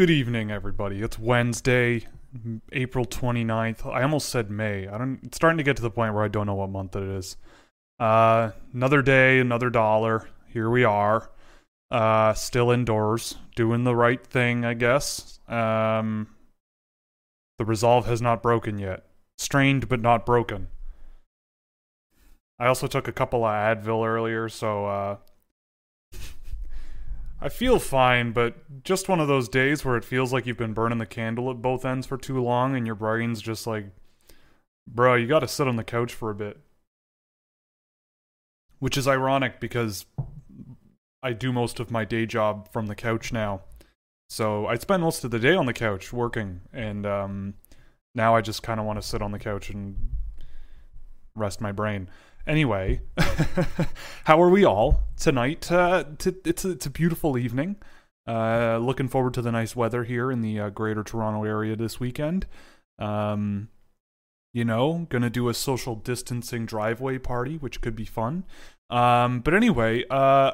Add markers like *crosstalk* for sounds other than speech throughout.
Good evening, everybody. It's Wednesday, April 29th. I almost said May. I don't it's starting to get to the point where I don't know what month it is. Uh another day, another dollar. Here we are. Uh still indoors, doing the right thing, I guess. Um the resolve has not broken yet. Strained but not broken. I also took a couple of Advil earlier, so uh I feel fine, but just one of those days where it feels like you've been burning the candle at both ends for too long and your brain's just like, bro, you gotta sit on the couch for a bit. Which is ironic because I do most of my day job from the couch now. So I spend most of the day on the couch working, and um, now I just kind of want to sit on the couch and rest my brain. Anyway, *laughs* how are we all tonight? Uh, t- it's a, it's a beautiful evening. Uh, looking forward to the nice weather here in the uh, Greater Toronto area this weekend. Um, you know, gonna do a social distancing driveway party, which could be fun. Um, but anyway, uh,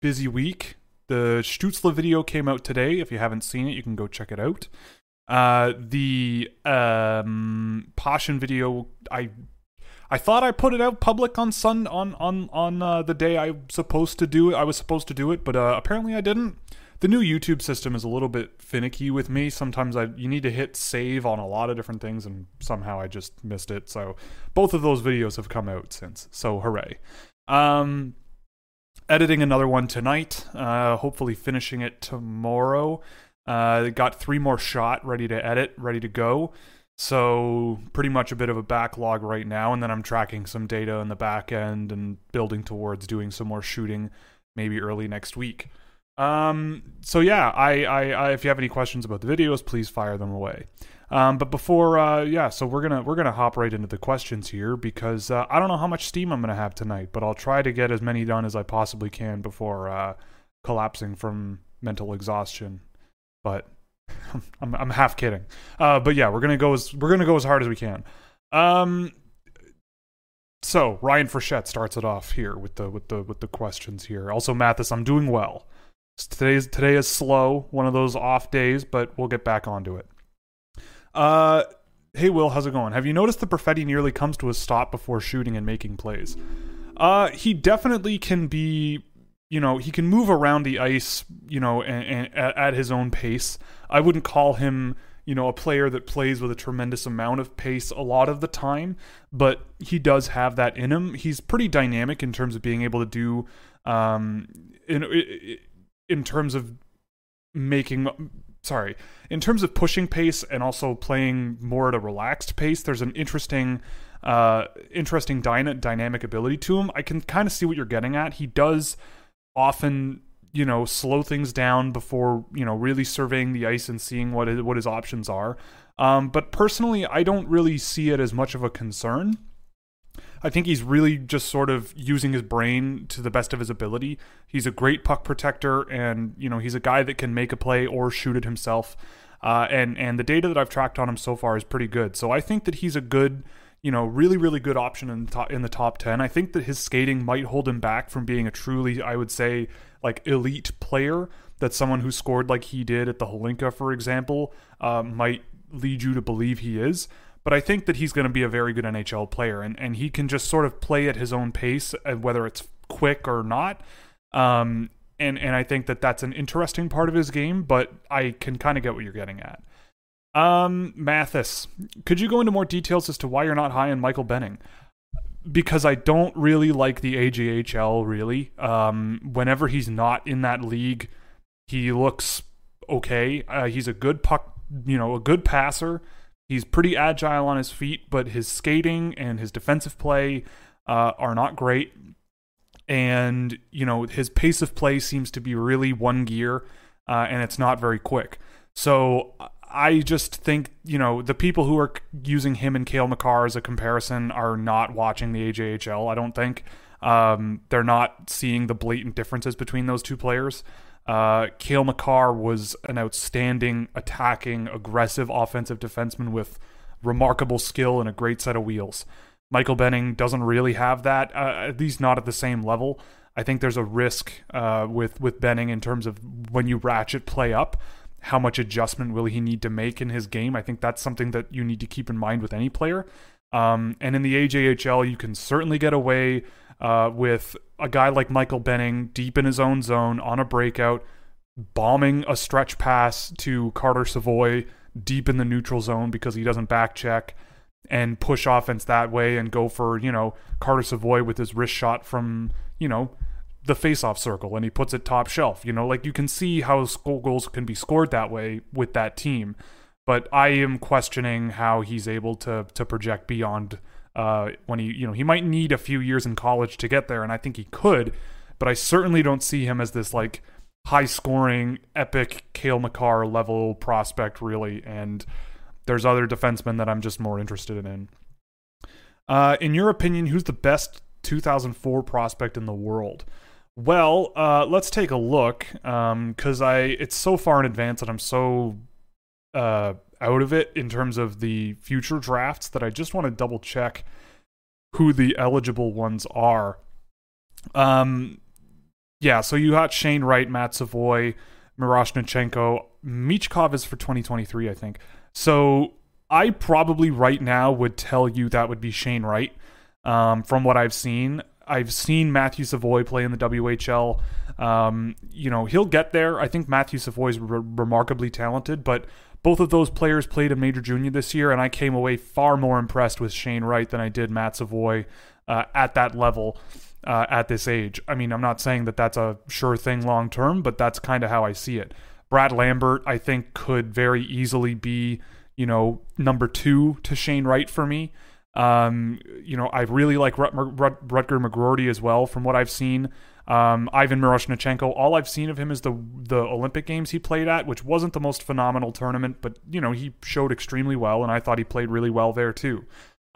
busy week. The Stutzle video came out today. If you haven't seen it, you can go check it out. Uh, the um, Passion video, I I thought I put it out public on Sun on on on uh, the day I supposed to do it. I was supposed to do it, but uh, apparently I didn't. The new YouTube system is a little bit finicky with me. Sometimes I you need to hit save on a lot of different things, and somehow I just missed it. So both of those videos have come out since. So hooray! Um, editing another one tonight. Uh, hopefully finishing it tomorrow. Uh, got three more shot ready to edit, ready to go. So pretty much a bit of a backlog right now, and then I'm tracking some data in the back end and building towards doing some more shooting maybe early next week. Um, so yeah, I, I, I, if you have any questions about the videos, please fire them away. Um, but before, uh, yeah, so we're gonna we're gonna hop right into the questions here because uh, I don't know how much steam I'm gonna have tonight, but I'll try to get as many done as I possibly can before uh, collapsing from mental exhaustion. But *laughs* I'm I'm half kidding. Uh, but yeah, we're gonna go as we're gonna go as hard as we can. Um, so Ryan Frechette starts it off here with the with the with the questions here. Also, Mathis, I'm doing well. Today's today is slow, one of those off days, but we'll get back onto it. Uh, hey Will, how's it going? Have you noticed that Perfetti nearly comes to a stop before shooting and making plays? Uh, he definitely can be you know he can move around the ice you know and, and at, his own pace. I wouldn't call him you know a player that plays with a tremendous amount of pace a lot of the time but he does have that in him. He's pretty dynamic in terms of being able to do um in in terms of making sorry in terms of pushing pace and also playing more at a relaxed pace there's an interesting uh interesting dyna- dynamic ability to him. I can kind of see what you're getting at. He does often you know slow things down before you know really surveying the ice and seeing what his, what his options are. Um, but personally, I don't really see it as much of a concern. I think he's really just sort of using his brain to the best of his ability. He's a great puck protector, and you know he's a guy that can make a play or shoot it himself. Uh, and and the data that I've tracked on him so far is pretty good. So I think that he's a good you know, really, really good option in the top, in the top 10. I think that his skating might hold him back from being a truly, I would say, like elite player. That someone who scored like he did at the Hlinka, for example, uh, might lead you to believe he is. But I think that he's going to be a very good NHL player, and, and he can just sort of play at his own pace, uh, whether it's quick or not. Um, and and I think that that's an interesting part of his game, but I can kind of get what you're getting at. Um, Mathis, could you go into more details as to why you're not high on Michael Benning? Because I don't really like the AJHL, really. Um, whenever he's not in that league, he looks okay. Uh, he's a good puck, you know, a good passer. He's pretty agile on his feet, but his skating and his defensive play uh, are not great. And, you know, his pace of play seems to be really one gear, uh, and it's not very quick. So I just think you know the people who are using him and Cale Makar as a comparison are not watching the AJHL. I don't think um, they're not seeing the blatant differences between those two players. Uh, Cale Makar was an outstanding attacking, aggressive offensive defenseman with remarkable skill and a great set of wheels. Michael Benning doesn't really have that, uh, at least not at the same level. I think there's a risk uh, with with Benning in terms of when you ratchet play up, how much adjustment will he need to make in his game? I think that's something that you need to keep in mind with any player. Um, and in the AJHL, you can certainly get away uh, with a guy like Michael Benning deep in his own zone on a breakout, bombing a stretch pass to Carter Savoie deep in the neutral zone because he doesn't back check and push offense that way and go for, you know, Carter Savoie with his wrist shot from, you know, the face-off circle and he puts it top shelf. You know, like you can see how goals can be scored that way with that team. But I am questioning how he's able to to project beyond uh, when he, you know, he might need a few years in college to get there, and I think he could. But I certainly don't see him as this like high-scoring, epic Cale Makar level prospect, really. And there's other defensemen that I'm just more interested in. Uh, in your opinion, who's the best 2004 prospect in the world? Well, uh, let's take a look because um, I it's so far in advance that I'm so uh, out of it in terms of the future drafts that I just want to double check who the eligible ones are. Um, yeah, so you got Shane Wright, Matt Savoie, Miroshnichenko. Michkov is for 2023, I think. So I probably right now would tell you that would be Shane Wright um, from what I've seen. I've seen Matthew Savoie play in the WHL. Um, you know, he'll get there. I think Matthew Savoie is re- remarkably talented, but both of those players played a major junior this year, and I came away far more impressed with Shane Wright than I did Matt Savoie uh, at that level. Uh, at this age, I mean, I'm not saying that that's a sure thing long term, but that's kind of how I see it. Brad Lambert, I think, could very easily be, you know, number two to Shane Wright for me. Um, you know, I really like Rut- Rut- Rutger McGroarty as well from what I've seen. Um, Ivan Miroshnichenko, all I've seen of him is the the Olympic Games he played at, which wasn't the most phenomenal tournament, but you know he showed extremely well, and I thought he played really well there too.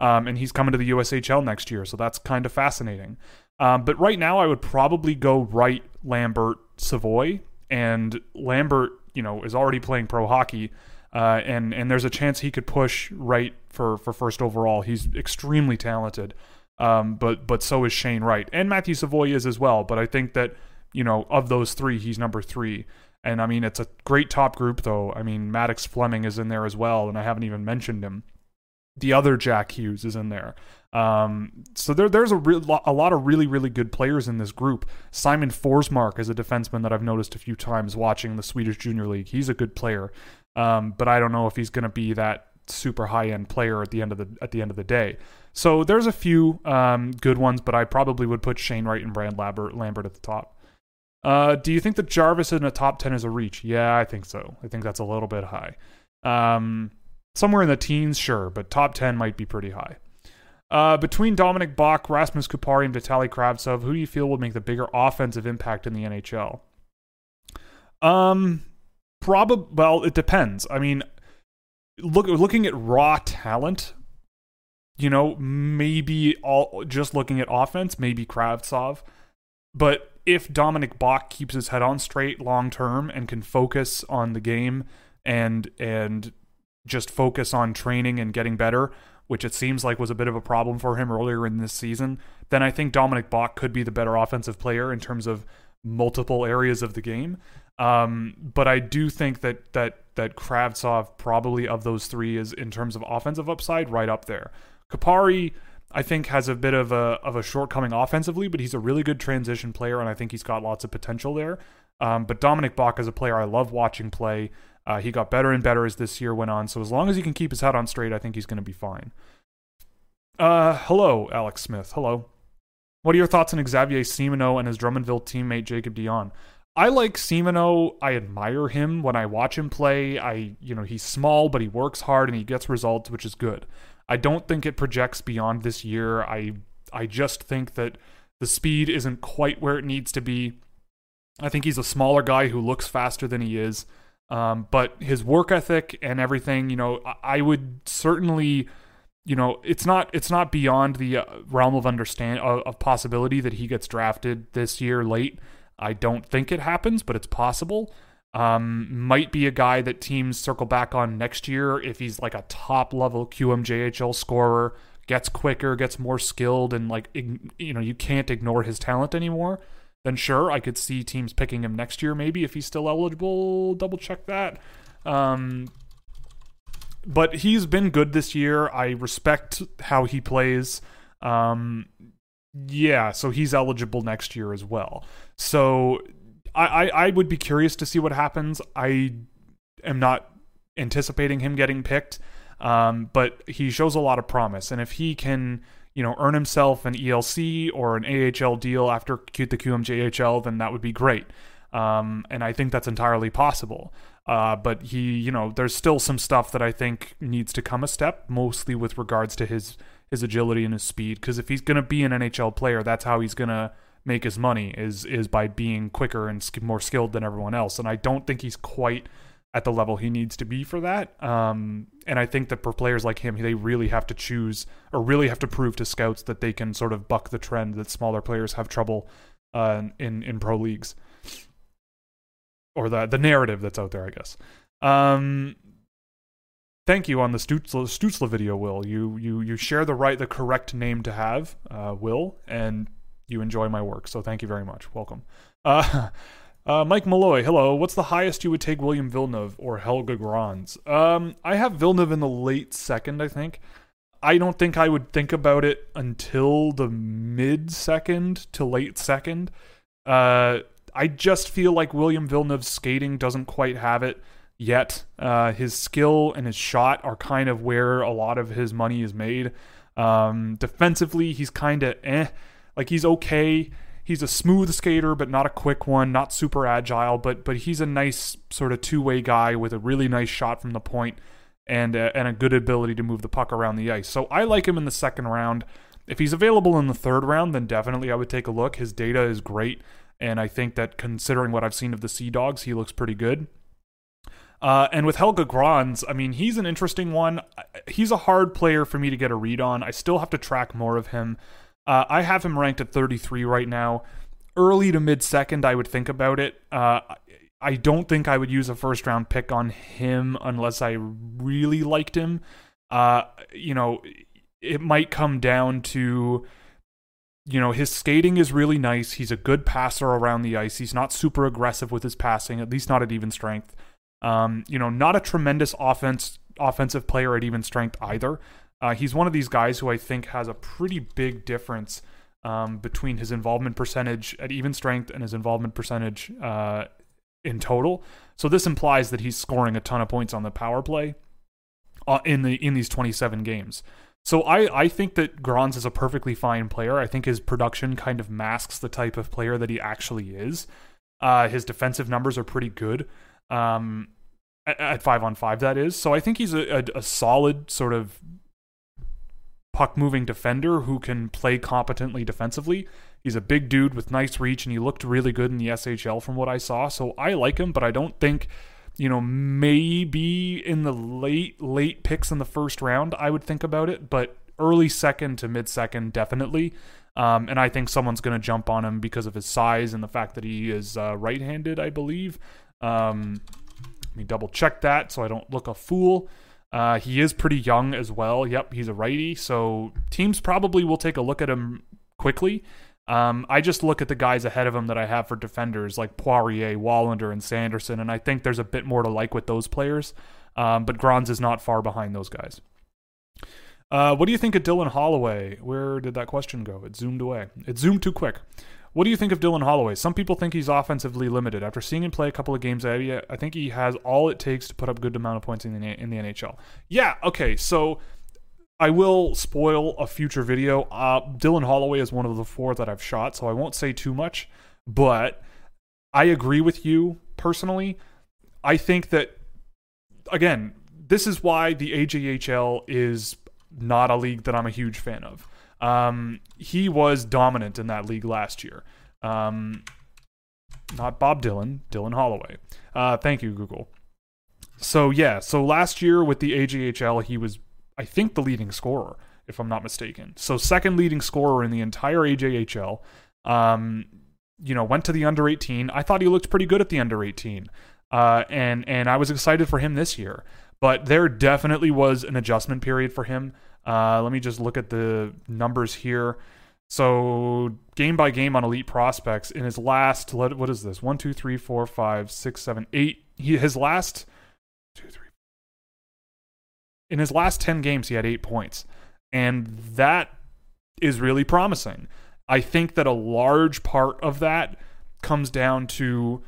Um, and he's coming to the USHL next year, so that's kind of fascinating. Um, but right now, I would probably go Wright, Lambert, Savoie, and Lambert, you know, is already playing pro hockey. Uh, and and there's a chance he could push right for for first overall. He's extremely talented, um, but but so is Shane Wright and Matthew Savoie is as well. But I think that you know of those three, he's number three. And I mean, it's a great top group, though. I mean, Maddox Fleming is in there as well, and I haven't even mentioned him. The other Jack Hughes is in there. Um, so there, there's a, re- a lot of really, really good players in this group. Simon Forsmark is a defenseman that I've noticed a few times watching the Swedish Junior League. He's a good player. Um, but I don't know if he's going to be that super high end player at the end of the at the end of the day. So there's a few um, good ones, but I probably would put Shane Wright and Brad Lambert, at the top. Uh, do you think that Jarvis in the top ten is a reach? Yeah, I think so. I think that's a little bit high. Um, somewhere in the teens, sure, but top ten might be pretty high. Uh, between Dominic Bokk, Rasmus Kupari, and Vitaly Kravtsov, who do you feel will make the bigger offensive impact in the NHL? Um, Probably. Well, it depends. I mean, look looking at raw talent. You know, maybe all just looking at offense, maybe Kravtsov. But if Dominic Bokk keeps his head on straight long term and can focus on the game and and just focus on training and getting better, which it seems like was a bit of a problem for him earlier in this season, then I think Dominic Bokk could be the better offensive player in terms of multiple areas of the game. Um, but I do think that that that Kravtsov probably of those three is in terms of offensive upside right up there. Kupari, I think, has a bit of a of a shortcoming offensively, but he's a really good transition player, and I think he's got lots of potential there. Um, but Dominic Bokk is a player I love watching play. Uh, he got better and better as this year went on. So as long as he can keep his head on straight, I think he's going to be fine. Uh, hello, Alex Smith. Hello. What are your thoughts on Xavier Simoneau and his Drummondville teammate Jacob Dion? I like Simoneau. I admire him when I watch him play. I, you know, he's small, but he works hard and he gets results, which is good. I don't think it projects beyond this year. I, I just think that the speed isn't quite where it needs to be. I think he's a smaller guy who looks faster than he is. Um, but his work ethic and everything, you know, I would certainly, you know, it's not it's not beyond the uh, realm of understand of, of possibility that he gets drafted this year late. I don't think it happens, but it's possible. Um, might be a guy that teams circle back on next year if he's like a top level QMJHL scorer, gets quicker, gets more skilled, and like you know you can't ignore his talent anymore. then sure, I could see teams picking him next year, maybe if he's still eligible. Double check that. Um, but he's been good this year. I respect how he plays. Um, yeah, so he's eligible next year as well. So I, I, I would be curious to see what happens. I am not anticipating him getting picked, um, but he shows a lot of promise. And if he can, you know, earn himself an ELC or an AHL deal after the QMJHL, then that would be great. Um, and I think that's entirely possible. Uh, but he, you know, there's still some stuff that I think needs to come a step, mostly with regards to his his agility and his speed. Because if he's going to be an NHL player, that's how he's going to make his money is is by being quicker and more skilled than everyone else. And I don't think he's quite at the level he needs to be for that. Um, and I think that for players like him, they really have to choose or really have to prove to scouts that they can sort of buck the trend that smaller players have trouble uh, in in pro leagues or the the narrative that's out there, I guess. Um, thank you on the Stutzle, Stutzle video, Will. You you you share the right, the correct name to have, uh, Will, and you enjoy my work. So thank you very much. Welcome. Uh, *laughs* uh, Mike Malloy, hello. What's the highest you would take William Villeneuve or Helge Grans? Um, I have Villeneuve in the late second, I think. I don't think I would think about it until the mid second to late second. Uh, I just feel like William Villeneuve's skating doesn't quite have it yet. Uh, his skill and his shot are kind of where a lot of his money is made. Um, defensively, he's kind of eh. Like he's okay. He's a smooth skater, but not a quick one. Not super agile, but but he's a nice sort of two way guy with a really nice shot from the point and and a good ability to move the puck around the ice. So I like him in the second round. If he's available in the third round, then definitely I would take a look. His data is great. And I think that considering what I've seen of the Sea Dogs, he looks pretty good. Uh, and with Helge Grans, I mean, he's an interesting one. He's a hard player for me to get a read on. I still have to track more of him. Uh, I have him ranked at 33 right now. Early to mid second, I would think about it. Uh, I don't think I would use a first round pick on him unless I really liked him. Uh, you know, it might come down to you know, his skating is really nice. He's a good passer around the ice. He's not super aggressive with his passing, at least not at even strength. Um, you know, not a tremendous offense offensive player at even strength either. Uh, he's one of these guys who I think has a pretty big difference um, between his involvement percentage at even strength and his involvement percentage uh, in total. So this implies that he's scoring a ton of points on the power play uh, in the in these 27 games. So I, I think that Grans is a perfectly fine player. I think his production kind of masks the type of player that he actually is. Uh, his defensive numbers are pretty good um, at, at, five on five, that is. So I think he's a, a, a solid sort of puck moving defender who can play competently defensively. He's a big dude with nice reach, and he looked really good in the SHL from what I saw. So I like him, but I don't think you know, maybe in the late, late picks in the first round, I would think about it, but early second to mid second, definitely. Um, and I think someone's going to jump on him because of his size and the fact that he is uh, right handed, I believe. Um, let me double check that so I don't look a fool. Uh, he is pretty young as well. Yep, he's a righty. So teams probably will take a look at him quickly. Um, I just look at the guys ahead of him that I have for defenders like Poirier, Wallander, and Sanderson, and I think there's a bit more to like with those players. Um, but Grans is not far behind those guys. Uh, what do you think of Dylan Holloway? Where did that question go? It zoomed away. It zoomed too quick. What do you think of Dylan Holloway? Some people think he's offensively limited. After seeing him play a couple of games, I think he has all it takes to put up a good amount of points in the in the NHL. Yeah, okay. So I will spoil a future video. Uh, Dylan Holloway is one of the four that I've shot, so I won't say too much. But I agree with you personally. I think that, again, this is why the AJHL is not a league that I'm a huge fan of. Um, he was dominant in that league last year. Um, not Bob Dylan, Dylan Holloway. Uh, thank you, Google. So, yeah, so last year with the AJHL, he was I think, the leading scorer, if I'm not mistaken. So, second leading scorer in the entire AJHL. Um, you know, went to the under 18. I thought he looked pretty good at the under 18. Uh, and and I was excited for him this year. But there definitely was an adjustment period for him. Uh, let me just look at the numbers here. So game by game on elite prospects in his last what is this one two three four five six seven eight he his last two three in his last ten games he had eight points and that is really promising. I think that a large part of that comes down to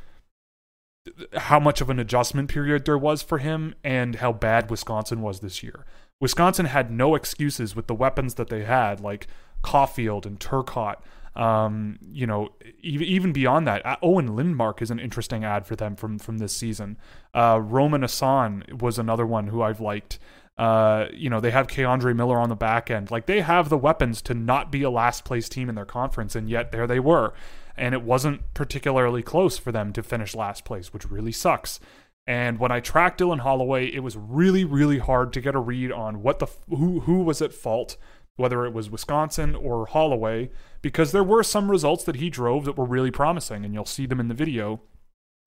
how much of an adjustment period there was for him and how bad Wisconsin was this year. Wisconsin had no excuses with the weapons that they had, like Caufield and Turcotte. Um, you know, even beyond that, Owen Lindmark is an interesting ad for them from from this season. Uh, Roman Ahcan was another one who I've liked. Uh, you know, they have K'Andre Miller on the back end. Like they have the weapons to not be a last place team in their conference, and yet there they were. And it wasn't particularly close for them to finish last place, which really sucks. And when I tracked Dylan Holloway, it was really, really hard to get a read on what the who who was at fault, whether it was Wisconsin or Holloway, because there were some results that he drove that were really promising, and you'll see them in the video.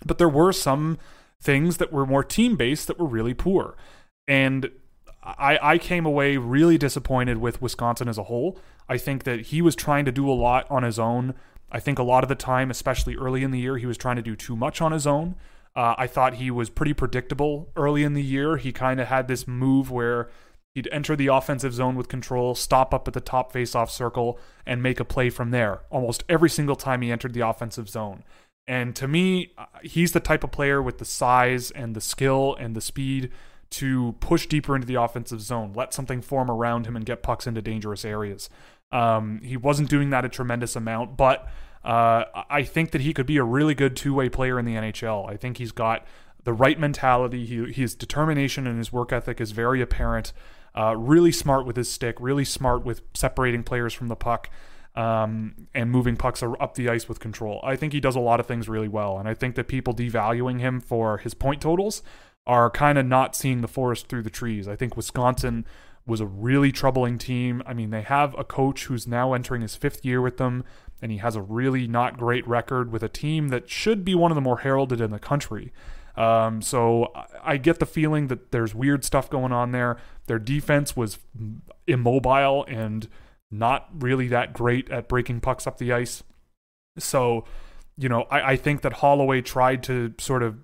But there were some things that were more team based that were really poor. And I, I came away really disappointed with Wisconsin as a whole. I think that he was trying to do a lot on his own. I think a lot of the time, especially early in the year, he was trying to do too much on his own. Uh, I thought he was pretty predictable early in the year. He kind of had this move where he'd enter the offensive zone with control, stop up at the top faceoff circle, and make a play from there almost every single time he entered the offensive zone. And to me, uh, he's the type of player with the size and the skill and the speed to push deeper into the offensive zone, let something form around him, and get pucks into dangerous areas. Um, he wasn't doing that a tremendous amount, but uh, I think that he could be a really good two way player in the NHL. I think he's got the right mentality. He, his determination and his work ethic is very apparent. Uh, really smart with his stick, really smart with separating players from the puck. Um, and moving pucks up the ice with control. I think he does a lot of things really well, and I think that people devaluing him for his point totals are kind of not seeing the forest through the trees. I think Wisconsin was a really troubling team. I mean, they have a coach who's now entering his fifth year with them, and he has a really not great record with a team that should be one of the more heralded in the country. Um, so I get the feeling that there's weird stuff going on there. Their defense was immobile and not really that great at breaking pucks up the ice. So, you know, I, I think that Holloway tried to sort of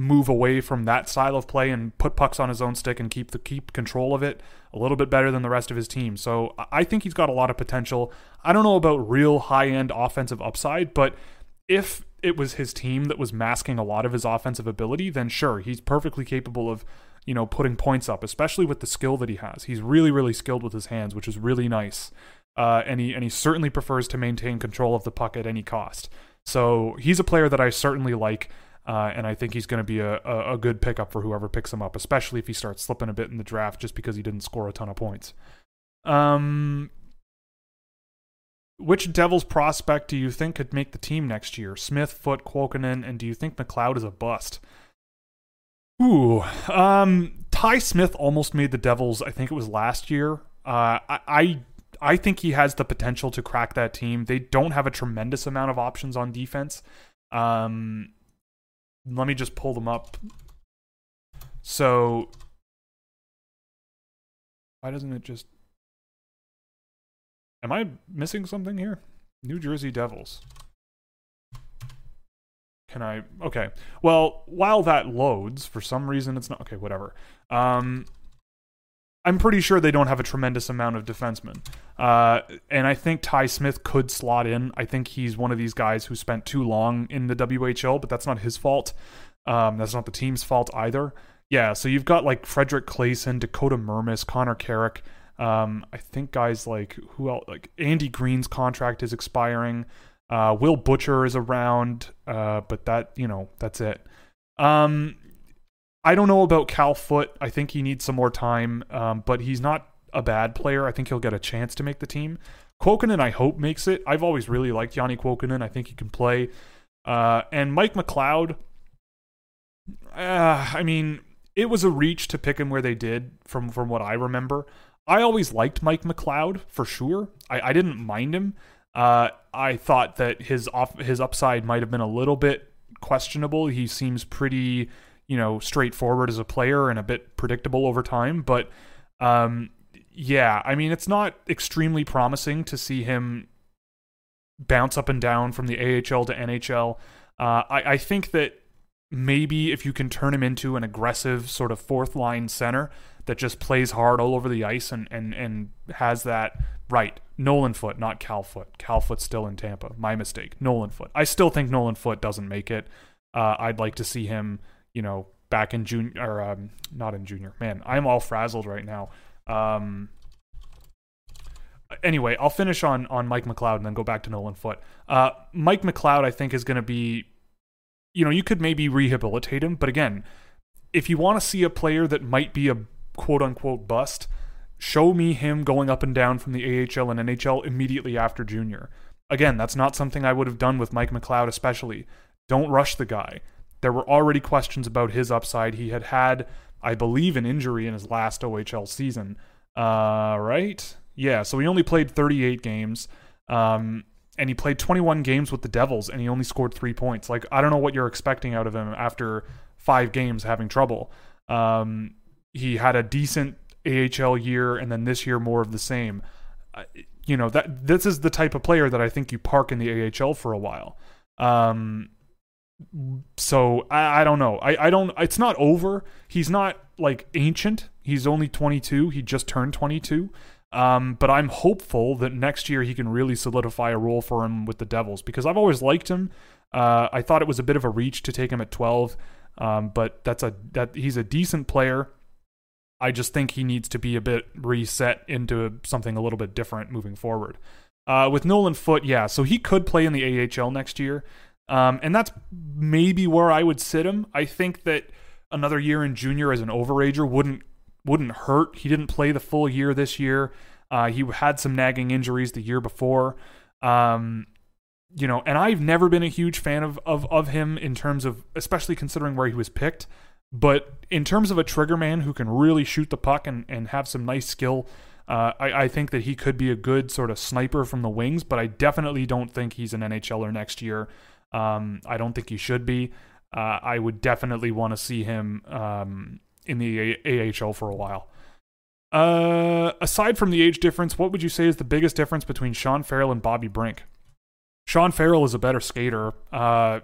move away from that style of play and put pucks on his own stick and keep the keep control of it a little bit better than the rest of his team. So I think he's got a lot of potential. I don't know about real high end offensive upside, but if it was his team that was masking a lot of his offensive ability, then sure, he's perfectly capable of, you know, putting points up, especially with the skill that he has. He's really, really skilled with his hands, which is really nice. Uh, and he and he certainly prefers to maintain control of the puck at any cost. So he's a player that I certainly like. Uh, and I think he's going to be a, a, a, good pickup for whoever picks him up, especially if he starts slipping a bit in the draft just because he didn't score a ton of points. Um, which Devils prospect do you think could make the team next year? Smith, Foote, Kuokkanen, and do you think McLeod is a bust? Ooh, um, Ty Smith almost made the Devils. I think it was last year. Uh, I, I I think he has the potential to crack that team. They don't have a tremendous amount of options on defense. Um, let me just pull them up. So why doesn't it just Am I missing something here? New Jersey Devils. Can I Okay. Well, while that loads, for some reason it's not okay, whatever. Um I'm pretty sure they don't have a tremendous amount of defensemen. Uh, and I think Ty Smith could slot in. I think he's one of these guys who spent too long in the WHL, but that's not his fault. Um, that's not the team's fault either. Yeah, so you've got like Fredrik Claesson, Dakota Mermis, Connor Carrick. Um, I think guys like who else? Like Andy Greene's contract is expiring. Uh, Will Butcher is around, uh, but that you know that's it. Um, I don't know about Cal Foote. I think he needs some more time, um, but he's not a bad player. I think he'll get a chance to make the team. Kuokkanen, I hope, makes it. I've always really liked Janne Kuokkanen. I think he can play. Uh, and Mike McLeod, uh, I mean, it was a reach to pick him where they did from, from what I remember. I always liked Mike McLeod for sure. I, I didn't mind him. Uh, I thought that his off his upside might have been a little bit questionable. He seems pretty you know, straightforward as a player and a bit predictable over time. But um, yeah, I mean, it's not extremely promising to see him bounce up and down from the AHL to NHL. Uh, I, I think that maybe if you can turn him into an aggressive sort of fourth line center that just plays hard all over the ice and and and has that right Nolan Foote not Cal Foote Cal Foote's still in Tampa. My mistake. Nolan Foote I still think Nolan Foote doesn't make it. Uh, I'd like to see him, you know, back in junior or um, not in junior. Man, I'm all frazzled right now. Um, anyway, I'll finish on on Mike McLeod and then go back to Nolan Foote. Uh, Mike McLeod, I think, is going to be, you know, you could maybe rehabilitate him, but again, if you want to see a player that might be a quote unquote bust, show me him going up and down from the AHL and NHL immediately after junior. Again, that's not something I would have done with Mike McLeod, especially. Don't rush the guy. There were already questions about his upside. He had had, I believe, an injury in his last OHL season. Uh, right? Yeah, so he only played 38 games. Um, and he played 21 games with the Devils and he only scored three points. Like, I don't know what you're expecting out of him after five games having trouble. Um, he had a decent AHL year and then this year more of the same. Uh, you know, that this is the type of player that I think you park in the AHL for a while. Um, so I, I don't know. I, I don't. It's not over. He's not like ancient. He's only 22. He just turned 22. Um, but I'm hopeful that next year he can really solidify a role for him with the Devils because I've always liked him. Uh, I thought it was a bit of a reach to take him at 12, um, but that's a that he's a decent player. I just think he needs to be a bit reset into something a little bit different moving forward. Uh, with Nolan Foote, yeah, so he could play in the AHL next year. Um, and that's maybe where I would sit him. I think that another year in junior as an overager wouldn't wouldn't hurt. He didn't play the full year this year. Uh, he had some nagging injuries the year before. Um, you know, and I've never been a huge fan of, of of him in terms of, especially considering where he was picked. But in terms of a trigger man who can really shoot the puck and, and have some nice skill, uh, I, I think that he could be a good sort of sniper from the wings. But I definitely don't think he's an NHLer next year. Um, I don't think he should be. Uh, I would definitely want to see him um, in the a- AHL for a while. Uh, aside from the age difference, what would you say is the biggest difference between Sean Farrell and Bobby Brink? Sean Farrell is a better skater, uh,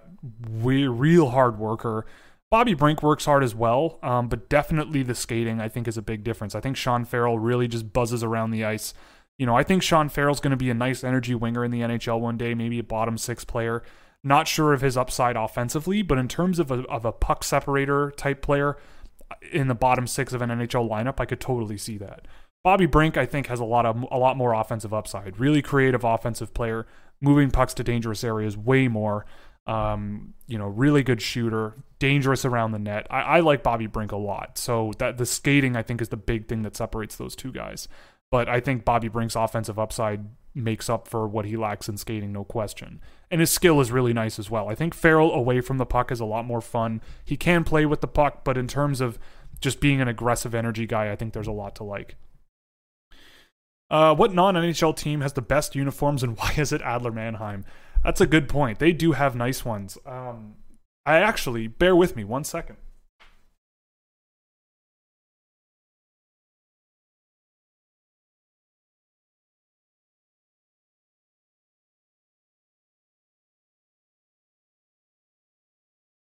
we, real hard worker. Bobby Brink works hard as well, um, but definitely the skating I think is a big difference. I think Sean Farrell really just buzzes around the ice. You know, I think Sean Farrell's going to be a nice energy winger in the NHL one day, maybe a bottom six player. Not sure of his upside offensively, but in terms of a, of a puck separator type player in the bottom six of an NHL lineup, I could totally see that. Bobby Brink, I think, has a lot of a lot more offensive upside. Really creative offensive player, moving pucks to dangerous areas way more. Um, you know, really good shooter, dangerous around the net. I, I like Bobby Brink a lot. So that the skating, I think, is the big thing that separates those two guys. But I think Bobby Brink's offensive upside makes up for what he lacks in skating, no question. And his skill is really nice as well. I think Farrell away from the puck is a lot more fun. He can play with the puck, but in terms of just being an aggressive energy guy, I think there's a lot to like. Uh, what non NHL team has the best uniforms and *laughs* why is it Adler Mannheim? That's a good point. They do have nice ones. Um, I actually, bear with me one second.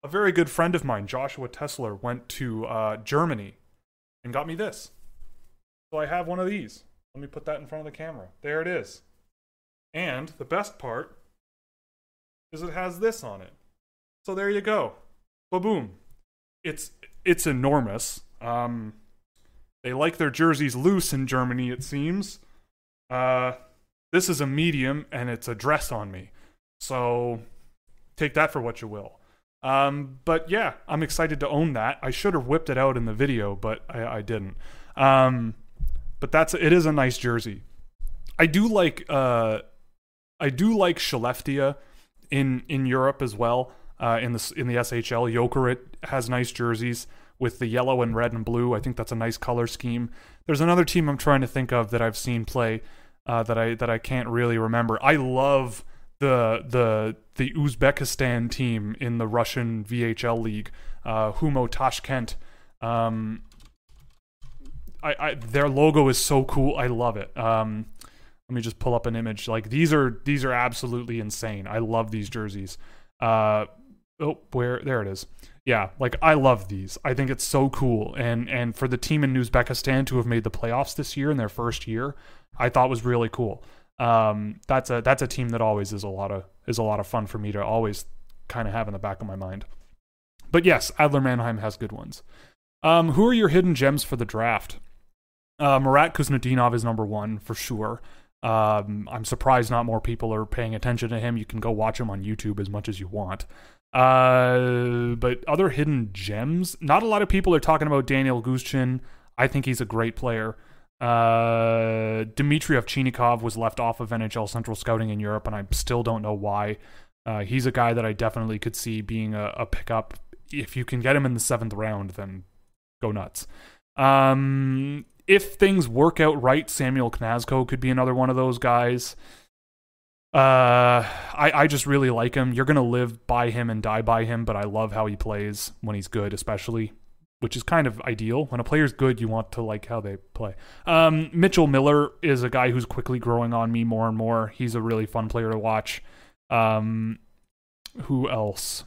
A very good friend of mine, Joshua Tessler, went to uh, Germany and got me this. So I have one of these. Let me put that in front of the camera. There it is. And the best part is it has this on it. So there you go. Ba boom. It's it's enormous. Um, they like their jerseys loose in Germany, it seems. Uh, this is a medium and it's a dress on me. So take that for what you will. Um, but yeah, I'm excited to own that. I should have whipped it out in the video, but I, I didn't. Um, but that's it is a nice jersey. I do like uh, I do like Skellefteå in in Europe as well. Uh, in the in the SHL, Jokerit has nice jerseys with the yellow and red and blue. I think that's a nice color scheme. There's another team I'm trying to think of that I've seen play uh, that I that I can't really remember. I love the the the Uzbekistan team in the Russian VHL league, uh, Humo Tashkent. Um, I, I their logo is so cool. I love it. Um, Let me just pull up an image. Like these are these are absolutely insane. I love these jerseys. Uh oh, where there it is. Yeah, like I love these. I think it's so cool. And and for the team in Uzbekistan to have made the playoffs this year in their first year, I thought was really cool. Um, that's a that's a team that always is a lot of is a lot of fun for me to always kind of have in the back of my mind. But yes, Adler Mannheim has good ones. Um, who are your hidden gems for the draft? Uh, Marat Khusnutdinov is number one for sure. Um, I'm surprised not more people are paying attention to him. You can go watch him on YouTube as much as you want. Uh, but other hidden gems, not a lot of people are talking about Daniel Gushchin. I think he's a great player. Uh, Dmitry Ovchinnikov was left off of NHL Central Scouting in Europe, and I still don't know why. Uh, he's a guy that I definitely could see being a, a pickup. If you can get him in the seventh round, then go nuts. Um, if things work out right, Samuel Knazko could be another one of those guys. Uh, I, I just really like him. You're gonna live by him and die by him, but I love how he plays when he's good, especially, which is kind of ideal. When a player's good, you want to like how they play. Um, Mitchell Miller is a guy who's quickly growing on me more and more. He's a really fun player to watch. Um, who else?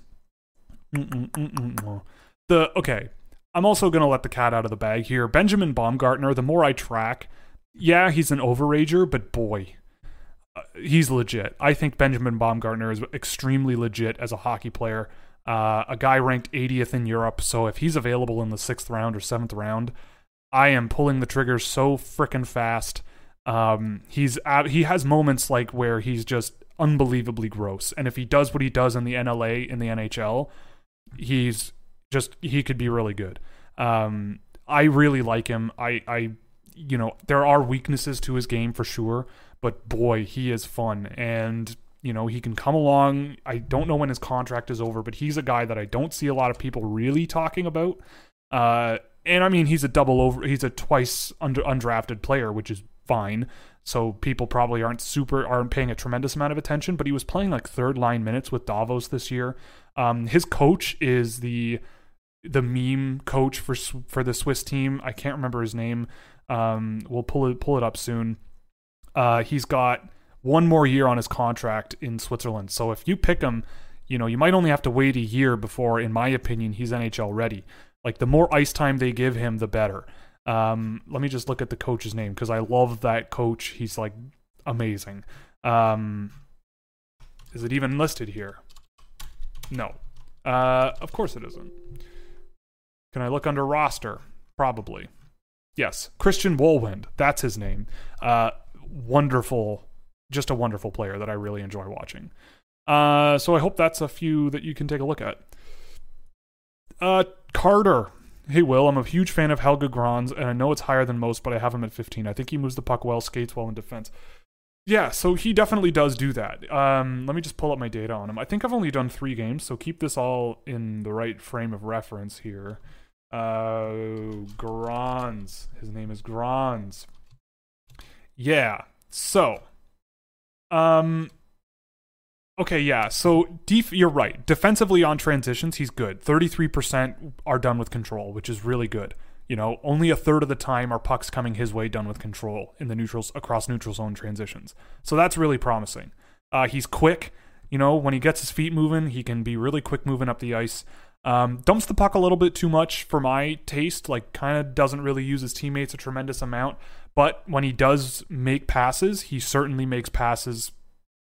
Mm-mm-mm-mm. The okay, I'm also to let the cat out of the bag here. Benjamin Baumgartner, the more I track, yeah, he's an overager, but boy, uh, he's legit. I think Benjamin Baumgartner is extremely legit as a hockey player. Uh, a guy ranked 80th in Europe, so if he's available in the sixth round or seventh round, I am pulling the trigger so freaking fast. Um, he's he has moments like where he's just unbelievably gross, and if he does what he does in the NLA in the NHL, he's just he could be really good. Um, I really like him. I, I, you know, there are weaknesses to his game for sure, but boy, he is fun, and you know he can come along. I don't know when his contract is over, but he's a guy that I don't see a lot of people really talking about. Uh, and I mean, he's a double over. He's a twice under undrafted player, which is fine. So people probably aren't super aren't paying a tremendous amount of attention. But he was playing like third line minutes with Davos this year. Um, his coach is the the meme coach for for the Swiss team. I can't remember his name. Um, we'll pull it pull it up soon. Uh, he's got one more year on his contract in Switzerland. So if you pick him, you know you might only have to wait a year before, in my opinion, he's NHL ready. Like the more ice time they give him, the better. Um, let me just look at the coach's name because I love that coach. He's like amazing. Um, is it even listed here? No. Uh, of course it isn't. Can I look under roster? Probably. Yes, Christian Wohlwend. That's his name. Uh, wonderful, just a wonderful player that I really enjoy watching. Uh, so I hope that's a few that you can take a look at. Uh, Carter. Hey, Will, I'm a huge fan of Helge Grans, and I know it's higher than most, but I have him at 15. I think he moves the puck well, skates well in defense. Yeah, so he definitely does do that. Um, let me just pull up my data on him. I think I've only done three games, so keep this all in the right frame of reference here. Uh. His name is Grans. Yeah. So, um, okay, yeah. So, def- you're right. Defensively on transitions, he's good. Thirty-three percent are done with control, which is really good. You know, only a third of the time are pucks coming his way done with control in the neutrals across neutral zone transitions. So that's really promising. Uh, he's quick. You know, when he gets his feet moving, he can be really quick moving up the ice. Um, dumps the puck a little bit too much for my taste. Like, kind of doesn't really use his teammates a tremendous amount. But when he does make passes, he certainly makes passes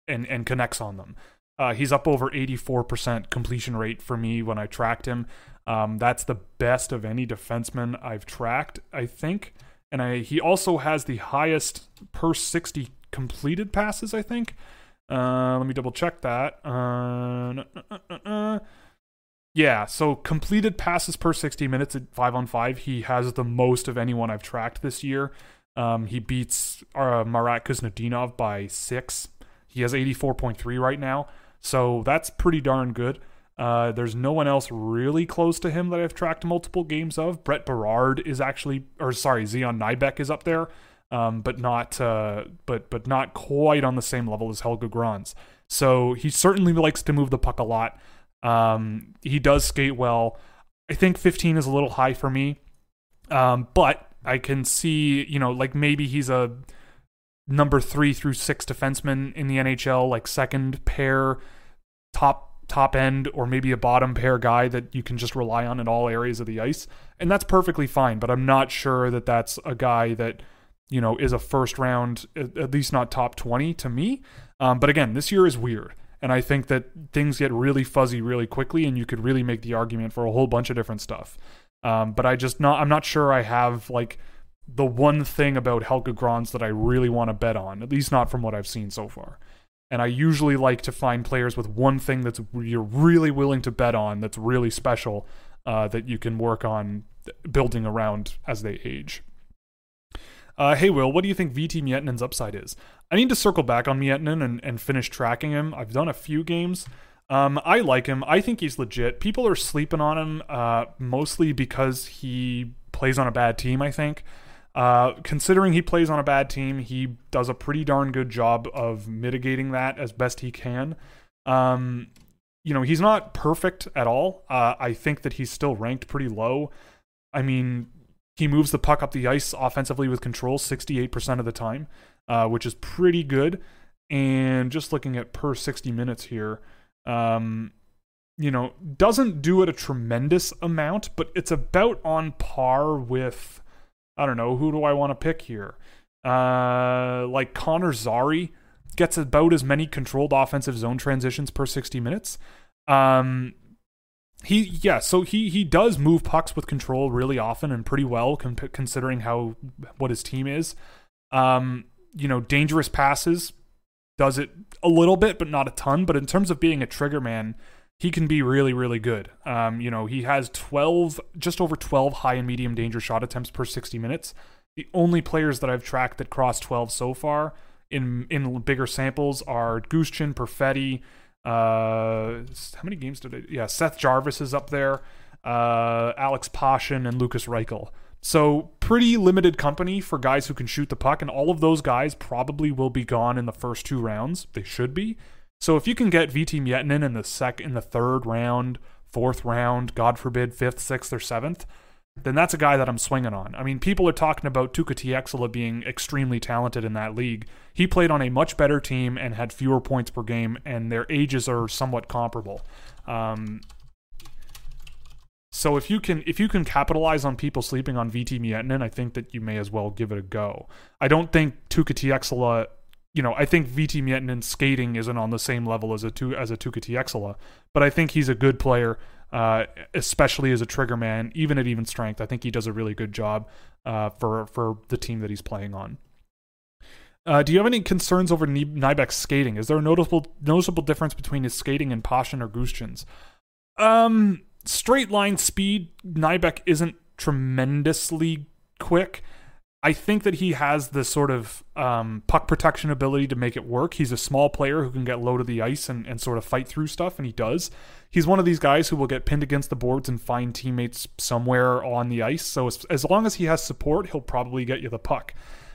and and connects on them. Uh, he's up over 84% completion rate for me when I tracked him. Um, that's the best of any defenseman I've tracked, I think. And I, he also has the highest per 60 completed passes, I think. Uh, let me double check that. Uh, uh, yeah, so completed passes per 60 minutes at 5 on 5, he has the most of anyone I've tracked this year. Um, he beats uh, Marat Khusnutdinov by 6. He has 84.3 right now. So that's pretty darn good. Uh, there's no one else really close to him that I've tracked multiple games of. Brett Berard is actually, or sorry, Zion Nybeck is up there, um, but not, uh, but but not quite on the same level as Helge Grans. So he certainly likes to move the puck a lot. Um, he does skate well. I think 15 is a little high for me, um, but I can see, you know, like maybe he's a number three through six defensemen in the NHL, like second pair, top top end, or maybe a bottom pair guy that you can just rely on in all areas of the ice, and that's perfectly fine. But I'm not sure that that's a guy that you know is a first round, at least not top twenty to me. Um, but again, this year is weird. And I think that things get really fuzzy really quickly, and you could really make the argument for a whole bunch of different stuff. Um, but I just not I'm not sure I have like the one thing about Helge Grans that I really want to bet on, at least not from what I've seen so far. And I usually like to find players with one thing that's you're really willing to bet on that's really special uh, that you can work on building around as they age. Uh, hey, Will, what do you think Veeti Miettinen's upside is? I need to circle back on Miettinen and, and finish tracking him. I've done a few games. Um, I like him. I think he's legit. People are sleeping on him uh, mostly because he plays on a bad team, I think. Uh, considering he plays on a bad team, he does a pretty darn good job of mitigating that as best he can. Um, you know, he's not perfect at all. Uh, I think that he's still ranked pretty low. I mean, he moves the puck up the ice offensively with control 68% of the time, uh, which is pretty good. And just looking at per 60 minutes here, um, you know, doesn't do it a tremendous amount, but it's about on par with, I don't know, who do I want to pick here? Uh, like Connor Zary gets about as many controlled offensive zone transitions per 60 minutes. Um, he yeah so he he does move pucks with control really often and pretty well comp- considering how what his team is um you know dangerous passes does it a little bit but not a ton but in terms of being a trigger man he can be really really good um you know he has 12 just over 12 high and medium danger shot attempts per 60 minutes the only players that I've tracked that cross 12 so far in in bigger samples are Gushchin, Perfetti, uh, how many games did it? Yeah, Seth Jarvis is up there. Uh, Alex Pashin and Lucas Reichel. So pretty limited company for guys who can shoot the puck, and all of those guys probably will be gone in the first two rounds. They should be. So if you can get Veeti Miettinen in the sec in the third round, fourth round, God forbid, fifth, sixth, or seventh, then that's a guy that I'm swinging on. I mean, people are talking about Tuukka Tieksola being extremely talented in that league. He played on a much better team and had fewer points per game, and their ages are somewhat comparable. Um, so if you can if you can capitalize on people sleeping on Veeti Miettinen, I think that you may as well give it a go. I don't think Tuukka Tieksola you know, I think Veeti Miettinen skating isn't on the same level as a as a Tuukka Tieksola, but I think he's a good player uh, especially as a trigger man, even at even strength. I think he does a really good job uh, for for the team that he's playing on. Uh, do you have any concerns over Nybeck's skating? Is there a noticeable noticeable difference between his skating and Pashin or Gushchin's? Um, straight line speed, Nybeck isn't tremendously quick. I think that he has the sort of um, puck protection ability to make it work. He's a small player who can get low to the ice and, and sort of fight through stuff, and he does. He's one of these guys who will get pinned against the boards and find teammates somewhere on the ice. So as, as long as he has support, he'll probably get you the puck.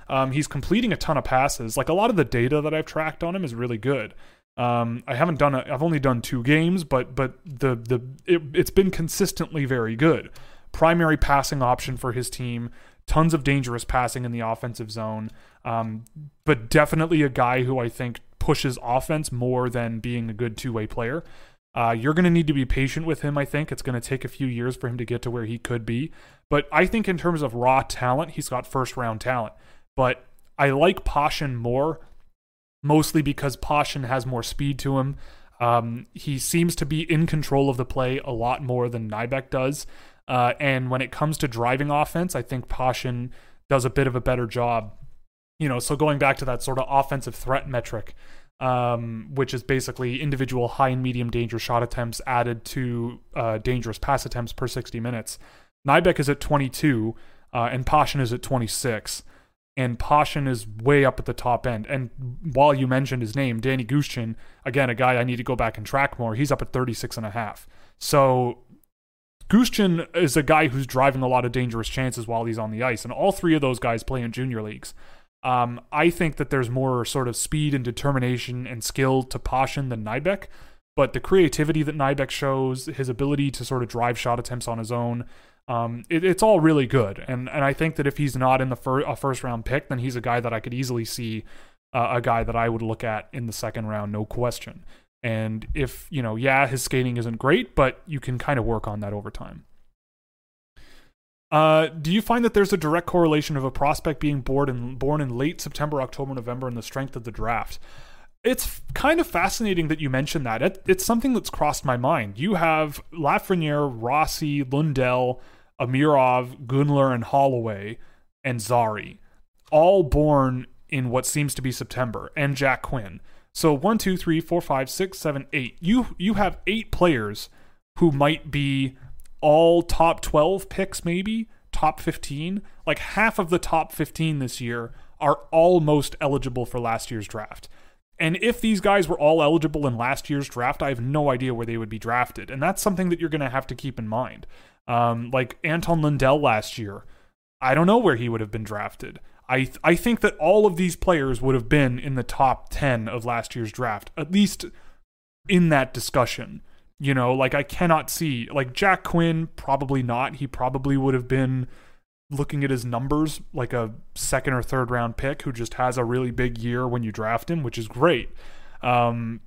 Um, he's completing a ton of passes. Like a lot of the data that I've tracked on him is really good. Um, I haven't done. I've only done two games, but but the the it, it's been consistently very good. Primary passing option for his team tons of dangerous passing in the offensive zone, um, but definitely a guy who I think pushes offense more than being a good two way player. Uh, you're going to need to be patient with him, I think. It's going to take a few years for him to get to where he could be. But I think, in terms of raw talent, he's got first round talent. But I like Pashin more, mostly because Pashin has more speed to him. Um, he seems to be in control of the play a lot more than Nybeck does. Uh, and when it comes to driving offense, I think Pashin does a bit of a better job. You know, so going back to that sort of offensive threat metric, um, which is basically individual high and medium danger shot attempts added to uh, dangerous pass attempts per 60 minutes. Nybeck is at 22, uh, and Pashin is at 26. And Pashin is way up at the top end. And while you mentioned his name, Danny Gushchin, again, a guy I need to go back and track more, he's up at 36 and a half. So Gushchin is a guy who's driving a lot of dangerous chances while he's on the ice, and all three of those guys play in junior leagues. Um, I think that there's more sort of speed and determination and skill to Pashin than Nybeck, but the creativity that Nybeck shows, his ability to sort of drive shot attempts on his own, Um, it, it's all really good, and and I think that if he's not in the fir- a first round pick, then he's a guy that I could easily see uh, a guy that I would look at in the second round, no question. And if you know, yeah, his skating isn't great, but you can kind of work on that over time. Uh, do you find that there's a direct correlation of a prospect being born in, born in late September, October, November, and the strength of the draft? It's kind of fascinating that you mentioned that. It, it's something that's crossed my mind. You have Lafreniere, Rossi, Lundell, Amirov, Gunler, and Holloway, and Zary, all born in what seems to be September, and Jack Quinn. So one, two, three, four, five, six, seven, eight. You you have eight players who might be all top 12 picks, maybe top 15. Like half of the top 15 this year are almost eligible for last year's draft. And if these guys were all eligible in last year's draft, I have no idea where they would be drafted. And that's something that you're going to have to keep in mind. Um, like Anton Lundell last year, I don't know where he would have been drafted. I th- I think that all of these players would have been in the top 10 of last year's draft, at least in that discussion. You know, like I cannot see like Jack Quinn probably not. He probably would have been looking at his numbers like a second or third round pick who just has a really big year when you draft him, which is great. Um,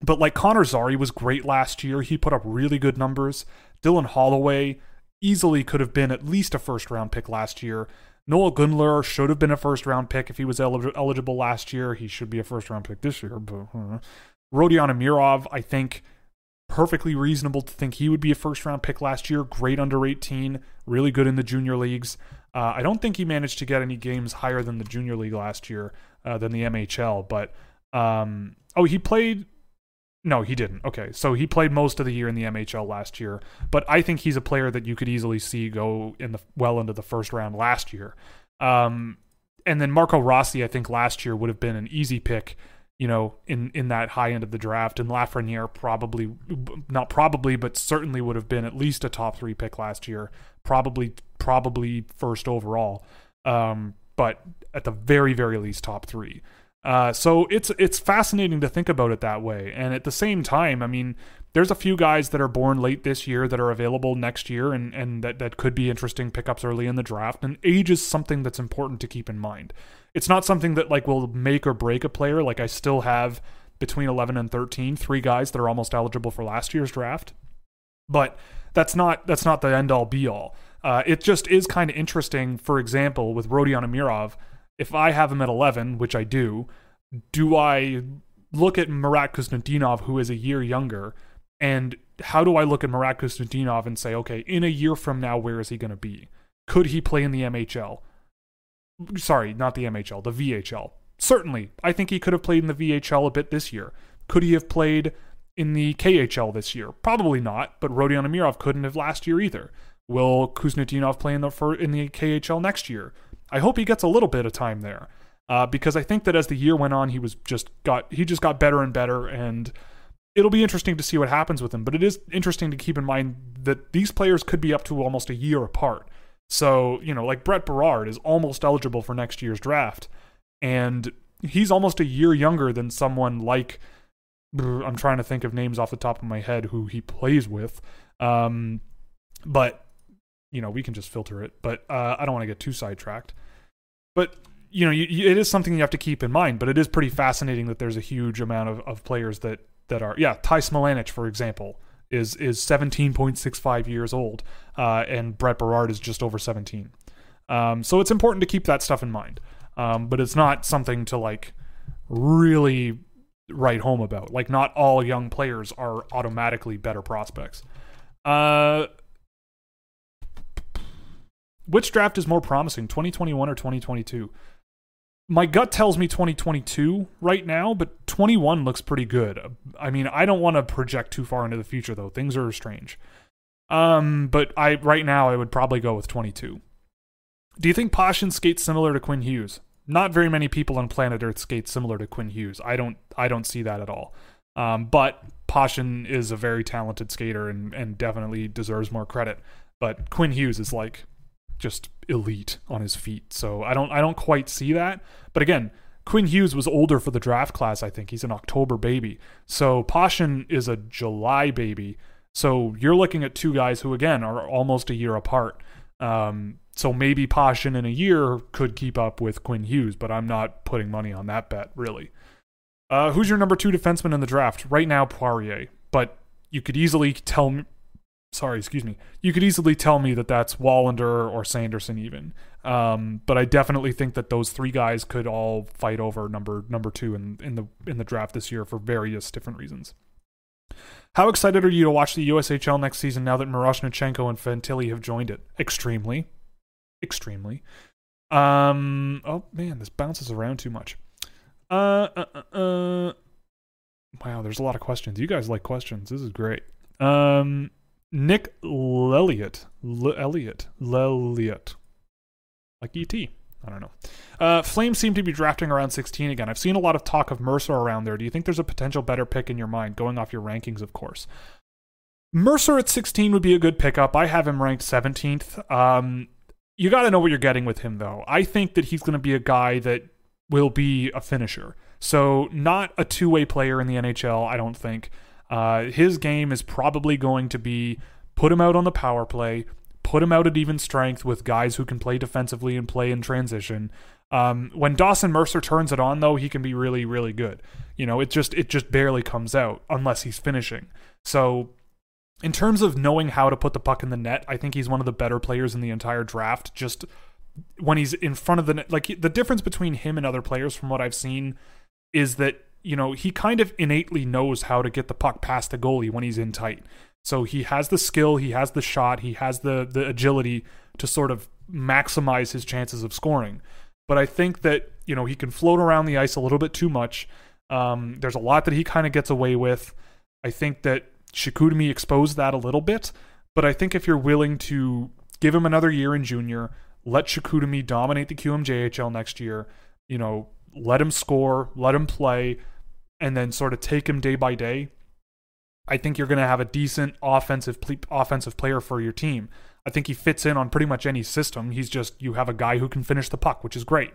but like Connor Zary was great last year. He put up really good numbers. Dylan Holloway easily could have been at least a first round pick last year. Noah Gunler should have been a first round pick if he was eligible last year. He should be a first round pick this year. But uh, Rodion Amirov, I think, perfectly reasonable to think he would be a first round pick last year. Great under 18, really good in the junior leagues. Uh, I don't think he managed to get any games higher than the junior league last year uh, than the MHL, but um, oh, he played. No, he didn't. Okay, so he played most of the year in the MHL last year, but I think he's a player that you could easily see go in the well into the first round last year. Um, and then Marco Rossi, I think last year would have been an easy pick you know, in in that high end of the draft. And Lafreniere probably, not probably, but certainly would have been at least a top three pick last year. Probably, probably first overall. Um, but at the very, very least, top three. Uh, so it's it's fascinating to think about it that way. And at the same time, I mean, there's a few guys that are born late this year that are available next year and, and that, that could be interesting pickups early in the draft. And age is something that's important to keep in mind. It's not something that like will make or break a player. Like I still have between 11 and 13, three guys that are almost eligible for last year's draft. But that's not that's not the end all be all. Uh, it just is kind of interesting. For example, with Rodion Amirov, if I have him at 11, which I do, do I look at Marat Khusnutdinov, who is a year younger, and how do I look at Marat Khusnutdinov and say, okay, in a year from now, where is he going to be? Could he play in the MHL? Sorry, not the MHL, the VHL. Certainly, I think he could have played in the VHL a bit this year. Could he have played in the KHL this year? Probably not, but Rodion Amirov couldn't have last year either. Will Khusnutdinov play in the, for, in the KHL next year? I hope he gets a little bit of time there. Uh, because I think that as the year went on, he was just got he just got better and better, and it'll be interesting to see what happens with him. But it is interesting to keep in mind that these players could be up to almost a year apart. So, you know, like Brett Berard is almost eligible for next year's draft. And he's almost a year younger than someone like I'm trying to think of names off the top of my head who he plays with. Um, but you know, we can just filter it. But uh, I don't want to get too sidetracked. But you know, you, you, it is something you have to keep in mind. But it is pretty fascinating that there's a huge amount of, of players that that are yeah Ty Smilanic for example is is 17.65 years old uh, and Brett Berard is just over 17 um, so it's important to keep that stuff in mind. Um, but it's not something to like really write home about. Like not all young players are automatically better prospects. Uh, which draft is more promising 2021 or 2022 my gut tells me 2022 right now, but 21 looks pretty good. I mean, I don't want to project too far into the future though. Things are strange. Um, but I right now I would probably go with 22. Do you think Pashin skates similar to Quinn Hughes? Not very many people on planet Earth skate similar to Quinn Hughes. I don't I don't see that at all. Um, but Pashin is a very talented skater and and definitely deserves more credit. But Quinn Hughes is like just elite on his feet. So I don't I don't quite see that. But again, Quinn Hughes was older for the draft class, I think. He's an October baby. So Pashin is a July baby. So you're looking at two guys who, again, are almost a year apart. Um, so maybe Pashin in a year could keep up with Quinn Hughes, but I'm not putting money on that bet, really. Uh, who's your number two defenseman in the draft? Right now, Poirier. But you could easily tell me, sorry, excuse me, you could easily tell me that that's Wallinder or Sanderson even. Um, but I definitely think that those three guys could all fight over number number two in, in the in the draft this year for various different reasons. How excited are you to watch the USHL next season now that Miroshnichenko and Fantilli have joined it? Extremely. Extremely. Um oh man, this bounces around too much. Uh, uh, uh, uh, wow, there's a lot of questions. You guys like questions. This is great. Um Nick Lelliot. L- Elliot. Lelliot. Like ET. I don't know. Uh, Flames seem to be drafting around 16 again. I've seen a lot of talk of Mercer around there. Do you think there's a potential better pick in your mind, going off your rankings, of course? Mercer at 16 would be a good pickup. I have him ranked 17th. Um, you got to know what you're getting with him, though. I think that he's going to be a guy that will be a finisher. So, not a two way player in the NHL, I don't think. Uh, his game is probably going to be put him out on the power play, put him out at even strength with guys who can play defensively and play in transition. Um, when Dawson Mercer turns it on, though, he can be really, really good. You know, it just it just barely comes out unless he's finishing. So, in terms of knowing how to put the puck in the net, I think he's one of the better players in the entire draft. Just when he's in front of the net, like the difference between him and other players, from what I've seen, is that you know he kind of innately knows how to get the puck past the goalie when he's in tight. So he has the skill, he has the shot, he has the the agility to sort of maximize his chances of scoring. But I think that you know he can float around the ice a little bit too much. Um, there's a lot that he kind of gets away with. I think that Chicoutimi exposed that a little bit, but I think if you're willing to give him another year in junior, let Chicoutimi dominate the QMJHL next year, you know, let him score, let him play, and then sort of take him day by day. I think you're going to have a decent offensive offensive player for your team. I think he fits in on pretty much any system. He's just you have a guy who can finish the puck, which is great.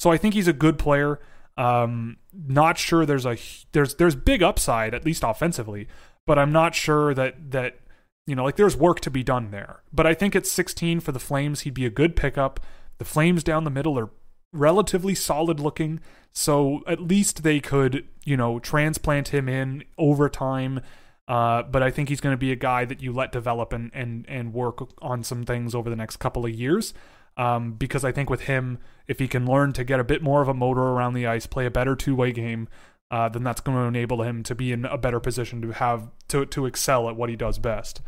So I think he's a good player. Um, not sure there's a there's there's big upside at least offensively, but I'm not sure that that you know like there's work to be done there. But I think at 16 for the Flames, he'd be a good pickup. The Flames down the middle are relatively solid looking, so at least they could you know transplant him in over time uh, but I think he's going to be a guy that you let develop and and and work on some things over the next couple of years. Um, because I think with him, if he can learn to get a bit more of a motor around the ice, play a better two way game, uh, then that's going to enable him to be in a better position to have to to excel at what he does best.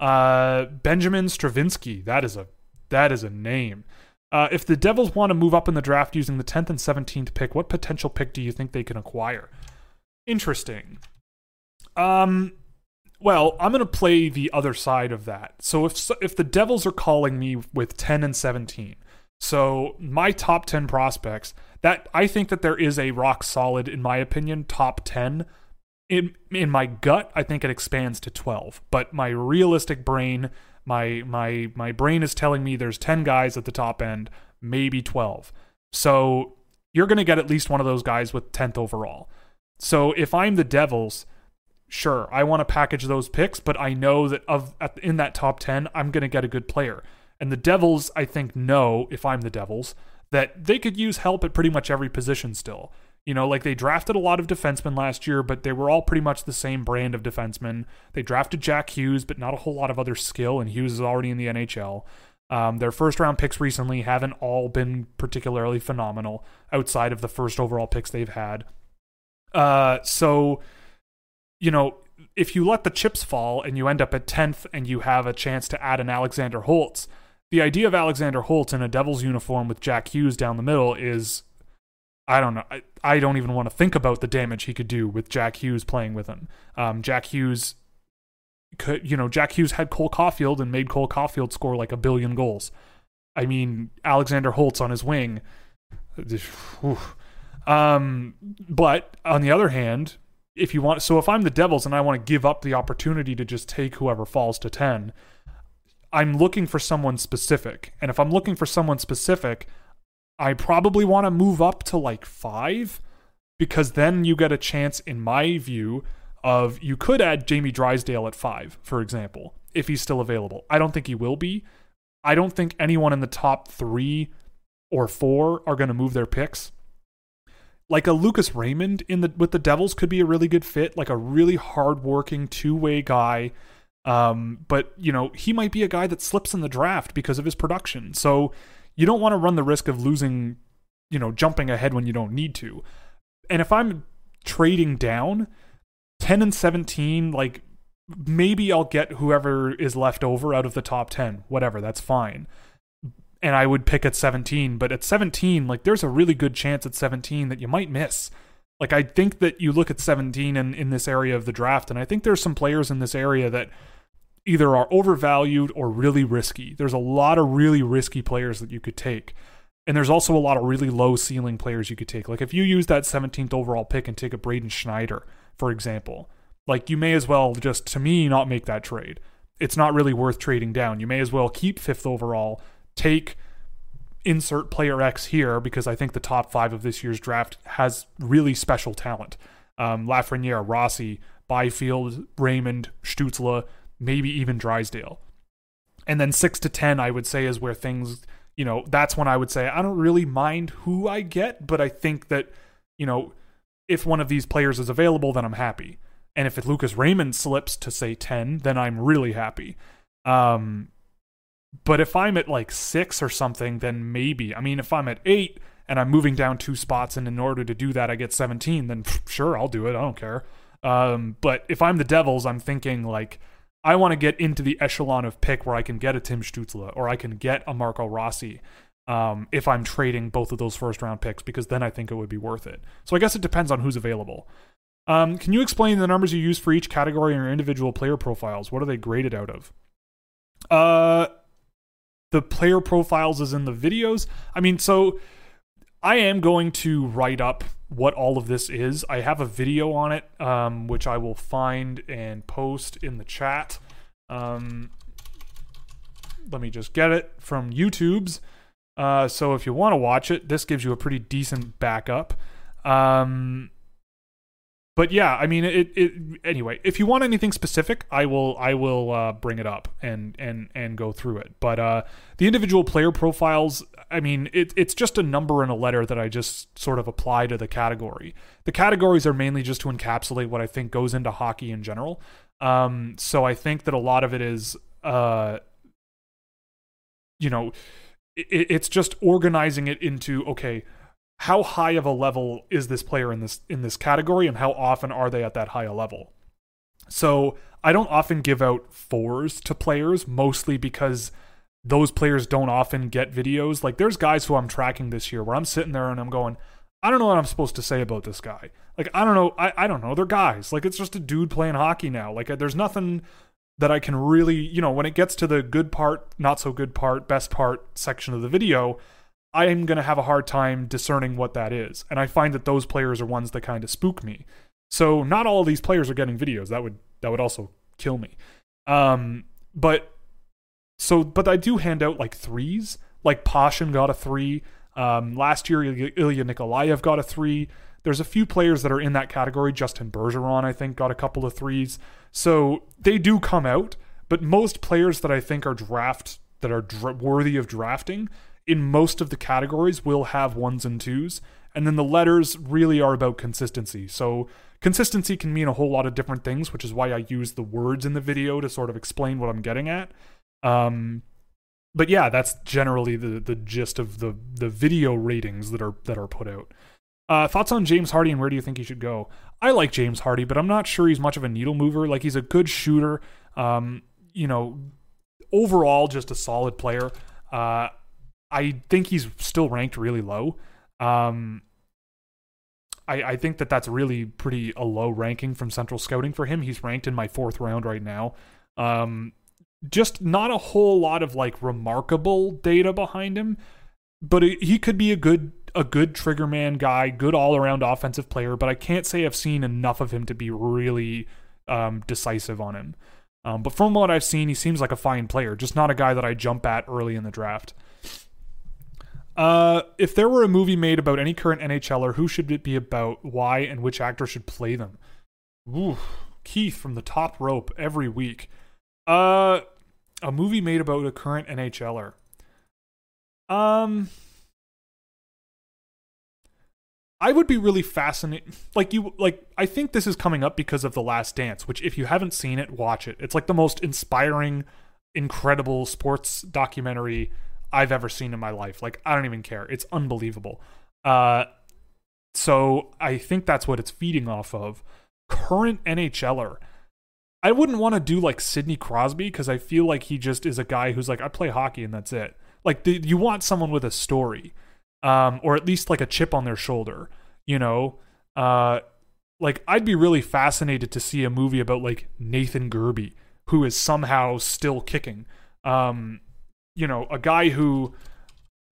Uh, Benjamin Stravinsky, that is a that is a name. Uh, if the Devils want to move up in the draft using the 10th and 17th pick, what potential pick do you think they can acquire? Interesting. Um, well, I'm going to play the other side of that. So if if the Devils are calling me with 10 and 17, so my top 10 prospects, that I think that there is a rock solid in my opinion top 10. In in my gut, I think it expands to 12, but my realistic brain, my my my brain is telling me there's 10 guys at the top end, maybe 12. So you're going to get at least one of those guys with 10th overall. So if I'm the Devils, sure, I want to package those picks, but I know that of in that top 10, I'm going to get a good player. And the Devils, I think, know if I'm the Devils that they could use help at pretty much every position still. You know, like they drafted a lot of defensemen last year, but they were all pretty much the same brand of defensemen. They drafted Jack Hughes, but not a whole lot of other skill, and Hughes is already in the NHL. Um, their first round picks recently haven't all been particularly phenomenal outside of the first overall picks they've had. Uh, so you know, if you let the chips fall and you end up at 10th and you have a chance to add an Alexander Holtz, the idea of Alexander Holtz in a Devils uniform with Jack Hughes down the middle is I don't know. I, I don't even want to think about the damage he could do with Jack Hughes playing with him. Um, Jack Hughes could, you know, Jack Hughes had Cole Caufield and made Cole Caufield score like a billion goals. I mean, Alexander Holtz on his wing. *sighs* Um, but on the other hand, if you want so if I'm the Devils and I want to give up the opportunity to just take whoever falls to 10, I'm looking for someone specific. And if I'm looking for someone specific, I probably want to move up to like 5 because then you get a chance in my view of you could add Jamie Drysdale at five, for example, if he's still available. I don't think he will be. I don't think anyone in the top three or four are going to move their picks. Like a Lucas Raymond in the with the Devils could be a really good fit, like a really hardworking two-way guy. Um, but you know, he might be a guy that slips in the draft because of his production. So you don't want to run the risk of losing, you know, jumping ahead when you don't need to. And if I'm trading down, 10 and 17, like maybe I'll get whoever is left over out of the top 10, whatever, that's fine. And I would pick at 17, but at 17, like there's a really good chance at 17 that you might miss. Like I think that you look at 17 in, in this area of the draft, and I think there's some players in this area that either are overvalued or really risky. There's a lot of really risky players that you could take. And there's also a lot of really low ceiling players you could take. Like if you use that 17th overall pick and take a Braden Schneider, for example, like you may as well just to me not make that trade. It's not really worth trading down. You may as well keep fifth overall, take insert player X here because I think the top five of this year's draft has really special talent. Um, Lafreniere, Rossi, Byfield, Raymond, Stützle, maybe even Drysdale. And then six to 10, I would say, is where things, you know, that's when I would say, I don't really mind who I get, but I think that, you know, if one of these players is available, then I'm happy. And if Lucas Raymond slips to say 10, then I'm really happy. Um, but if I'm at like six or something, then maybe. I mean, if I'm at eight and I'm moving down two spots, and in order to do that, I get 17, then pff, sure, I'll do it. I don't care. Um, but if I'm the Devils, I'm thinking like, I want to get into the echelon of pick where I can get a Tim Stützle or I can get a Marco Rossi um, if I'm trading both of those first round picks, because then I think it would be worth it. So I guess it depends on who's available. Um, can you explain the numbers you use for each category and your individual player profiles? What are they graded out of? Uh, the player profiles is in the videos. I mean, so I am going to write up what all of this is. I have a video on it, um, which I will find and post in the chat. Um, let me just get it from YouTube's. Uh, so if you want to watch it, this gives you a pretty decent backup. Um, but yeah, I mean, it, it. Anyway, if you want anything specific, I will. I will uh, bring it up and and and go through it. But uh, the individual player profiles, I mean, it, it's just a number and a letter that I just sort of apply to the category. The categories are mainly just to encapsulate what I think goes into hockey in general. Um, so I think that a lot of it is, uh, you know, it, it's just organizing it into okay how high of a level is this player in this in this category and how often are they at that high a level so i don't often give out fours to players mostly because those players don't often get videos like there's guys who i'm tracking this year where i'm sitting there and i'm going i don't know what i'm supposed to say about this guy like i don't know i, I don't know they're guys like it's just a dude playing hockey now like there's nothing that i can really you know when it gets to the good part not so good part best part section of the video I'm going to have a hard time discerning what that is. And I find that those players are ones that kind of spook me. So not all these players are getting videos. That would that would also kill me. Um, but so but I do hand out like threes. Like Pashin got a three. Um, last year Ilya Nikolaev got a three. There's a few players that are in that category. Justin Bergeron, I think, got a couple of threes. So they do come out. But most players that I think are draft that are dra- worthy of drafting in most of the categories will have ones and twos. And then the letters really are about consistency. So consistency can mean a whole lot of different things, which is why I use the words in the video to sort of explain what I'm getting at. Um, but yeah, that's generally the the gist of the the video ratings that are that are put out. Uh, thoughts on James Hardy and where do you think he should go? I like James Hardy, but I'm not sure he's much of a needle mover. Like he's a good shooter. Um, you know, overall just a solid player. Uh, I think he's still ranked really low. Um, I, I think that that's really pretty a low ranking from Central Scouting for him. He's ranked in my fourth round right now. Um, just not a whole lot of like remarkable data behind him, but he could be a good a good trigger man guy, good all around offensive player. But I can't say I've seen enough of him to be really um, decisive on him. Um, but from what I've seen, he seems like a fine player, just not a guy that I jump at early in the draft. Uh, if there were a movie made about any current NHLer, who should it be about? Why and which actor should play them? Ooh, Keith from the top rope every week. Uh, a movie made about a current NHLer. Um, I would be really fascinated. Like you, like I think this is coming up because of The Last Dance, which if you haven't seen it, watch it. It's like the most inspiring, incredible sports documentary I've ever seen in my life. Like I don't even care. It's unbelievable. Uh, so I think that's what it's feeding off of. Current NHLer. I wouldn't want to do like Sidney Crosby because I feel like he just is a guy who's like I play hockey and that's it. Like the, you want someone with a story um, or at least like a chip on their shoulder. You know, uh, like I'd be really fascinated to see a movie about like Nathan Gerbe, who is somehow still kicking. Um, you know, a guy who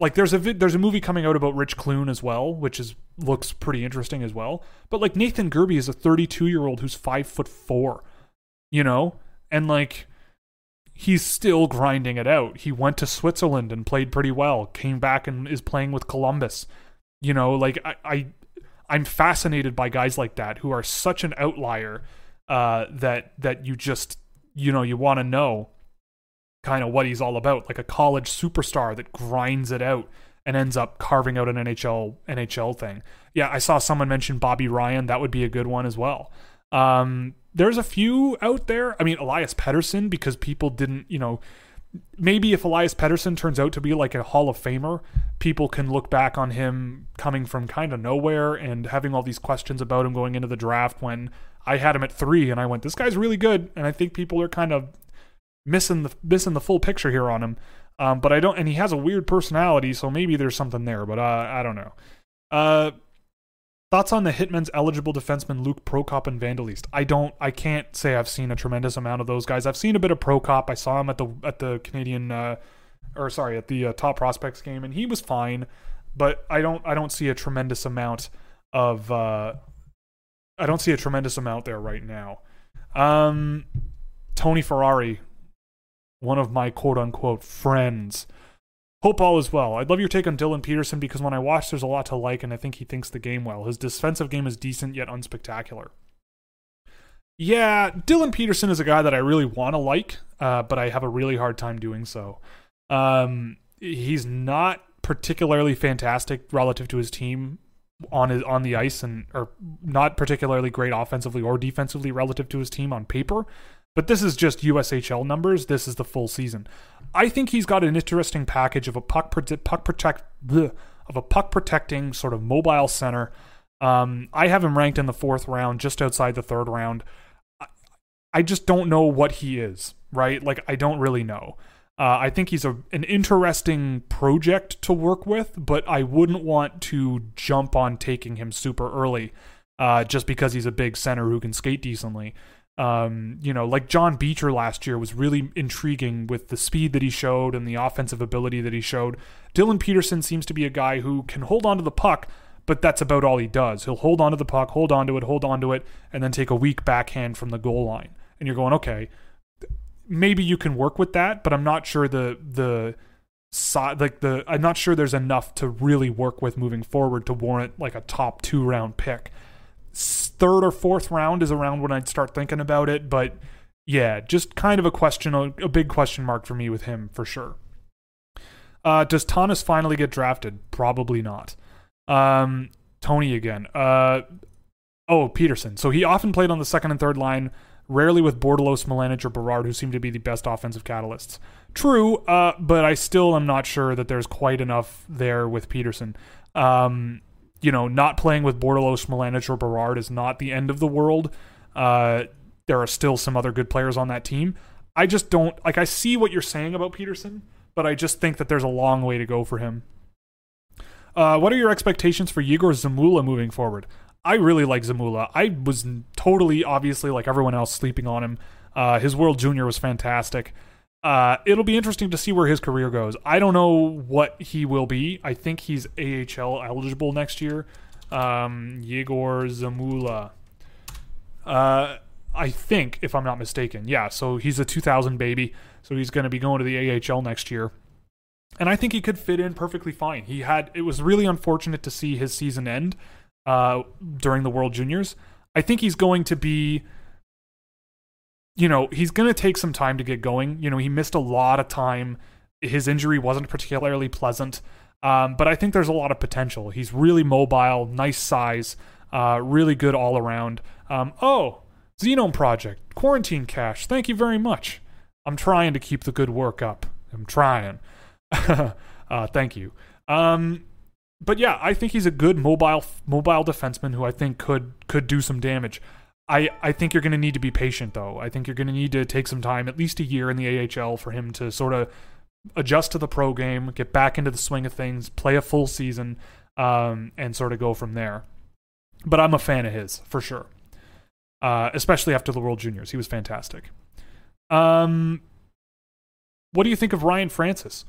like there's a there's a movie coming out about Rich Clune as well, which is looks pretty interesting as well. But like Nathan Gerbe is a 32 year old who's five foot four, you know, and like he's still grinding it out. He went to Switzerland and played pretty well. Came back and is playing with Columbus. You know, like I, I I'm fascinated by guys like that who are such an outlier uh, that that you just you know you want to know kind of what he's all about, like a college superstar that grinds it out and ends up carving out an NHL NHL thing. Yeah, I saw someone mention Bobby Ryan. That would be a good one as well. Um, there's a few out there. I mean, Elias Pettersson, because people didn't, you know, maybe if Elias Pettersson turns out to be like a Hall of Famer, people can look back on him coming from kind of nowhere and having all these questions about him going into the draft when I had him at three and I went, this guy's really good. And I think people are kind of missing the missing the full picture here on him. Um, but I don't, and he has a weird personality, so maybe there's something there. But uh, I don't know. Uh, Thoughts on the Hitmen's eligible defenseman Luke Prokop and Vandalist? I don't. I can't say I've seen a tremendous amount of those guys. I've seen a bit of Prokop. I saw him at the at the Canadian, uh, or sorry, at the uh, Top Prospects game, and he was fine. But I don't. I don't see a tremendous amount of. Uh, I don't see a tremendous amount there right now. Um, Tony Ferrari, one of my quote unquote friends, Hope all is well. I'd love your take on Dylan Peterson because when I watch, there's a lot to like, and I think he thinks the game well. His defensive game is decent yet unspectacular. Yeah, Dylan Peterson is a guy that I really want to like, uh, but I have a really hard time doing so. Um, he's not particularly fantastic relative to his team on his on the ice, and or not particularly great offensively or defensively relative to his team on paper. But this is just USHL numbers. This is the full season. I think he's got an interesting package of a puck puck protect bleh, of a puck protecting sort of mobile center. Um, I have him ranked in the fourth round, just outside the third round. I, I just don't know what he is, right? Like I don't really know. Uh, I think he's a an interesting project to work with, but I wouldn't want to jump on taking him super early, uh, just because he's a big center who can skate decently. Um, you know, like John Beecher last year was really intriguing with the speed that he showed and the offensive ability that he showed. Dylan Peterson seems to be a guy who can hold on to the puck, but that's about all he does. He'll hold on to the puck, hold on to it, hold on to it, and then take a weak backhand from the goal line. And you're going, okay, maybe you can work with that, but I'm not sure the the like the I'm not sure there's enough to really work with moving forward to warrant like a top two round pick third or fourth round is around when I'd start thinking about it. But yeah, just kind of a question, a big question mark for me with him for sure. Uh, does Thomas finally get drafted? Probably not. Um, Tony again. Uh, oh, Peterson. So he often played on the second and third line, rarely with Bordeleau, Smilanic, or Berard, who seem to be the best offensive catalysts. True, uh, but I still am not sure that there's quite enough there with Peterson. Um, you know, not playing with Bordeleau, Smilanic, or Berard is not the end of the world. Uh, there are still some other good players on that team. I just don't like. I see what you're saying about Peterson, but I just think that there's a long way to go for him. Uh, what are your expectations for Yegor Zamula moving forward? I really like Zamula. I was totally, obviously, like everyone else, sleeping on him. Uh, his World Junior was fantastic. Uh, it'll be interesting to see where his career goes. I don't know what he will be. I think he's AHL eligible next year. Um, Yegor Zamula. Uh, I think, if I'm not mistaken. Yeah, so he's a 2000 baby, so he's going to be going to the AHL next year. And I think he could fit in perfectly fine. He had it was really unfortunate to see his season end uh, during the World Juniors. I think he's going to be you know, he's going to take some time to get going. You know, he missed a lot of time. His injury wasn't particularly pleasant, um, but I think there's a lot of potential. He's really mobile, nice size, uh, really good all around. Um, oh, Xenome Project, Quarantine Cash, thank you very much. I'm trying to keep the good work up. I'm trying. *laughs* uh, thank you. Um, but yeah, I think he's a good mobile mobile defenseman who I think could could do some damage. I, I think you're going to need to be patient though. I think you're going to need to take some time, at least a year in the AHL, for him to sort of adjust to the pro game, get back into the swing of things, play a full season, um, and sort of go from there. But I'm a fan of his for sure, uh, especially after the World Juniors. He was fantastic. Um, what do you think of Ryan Francis?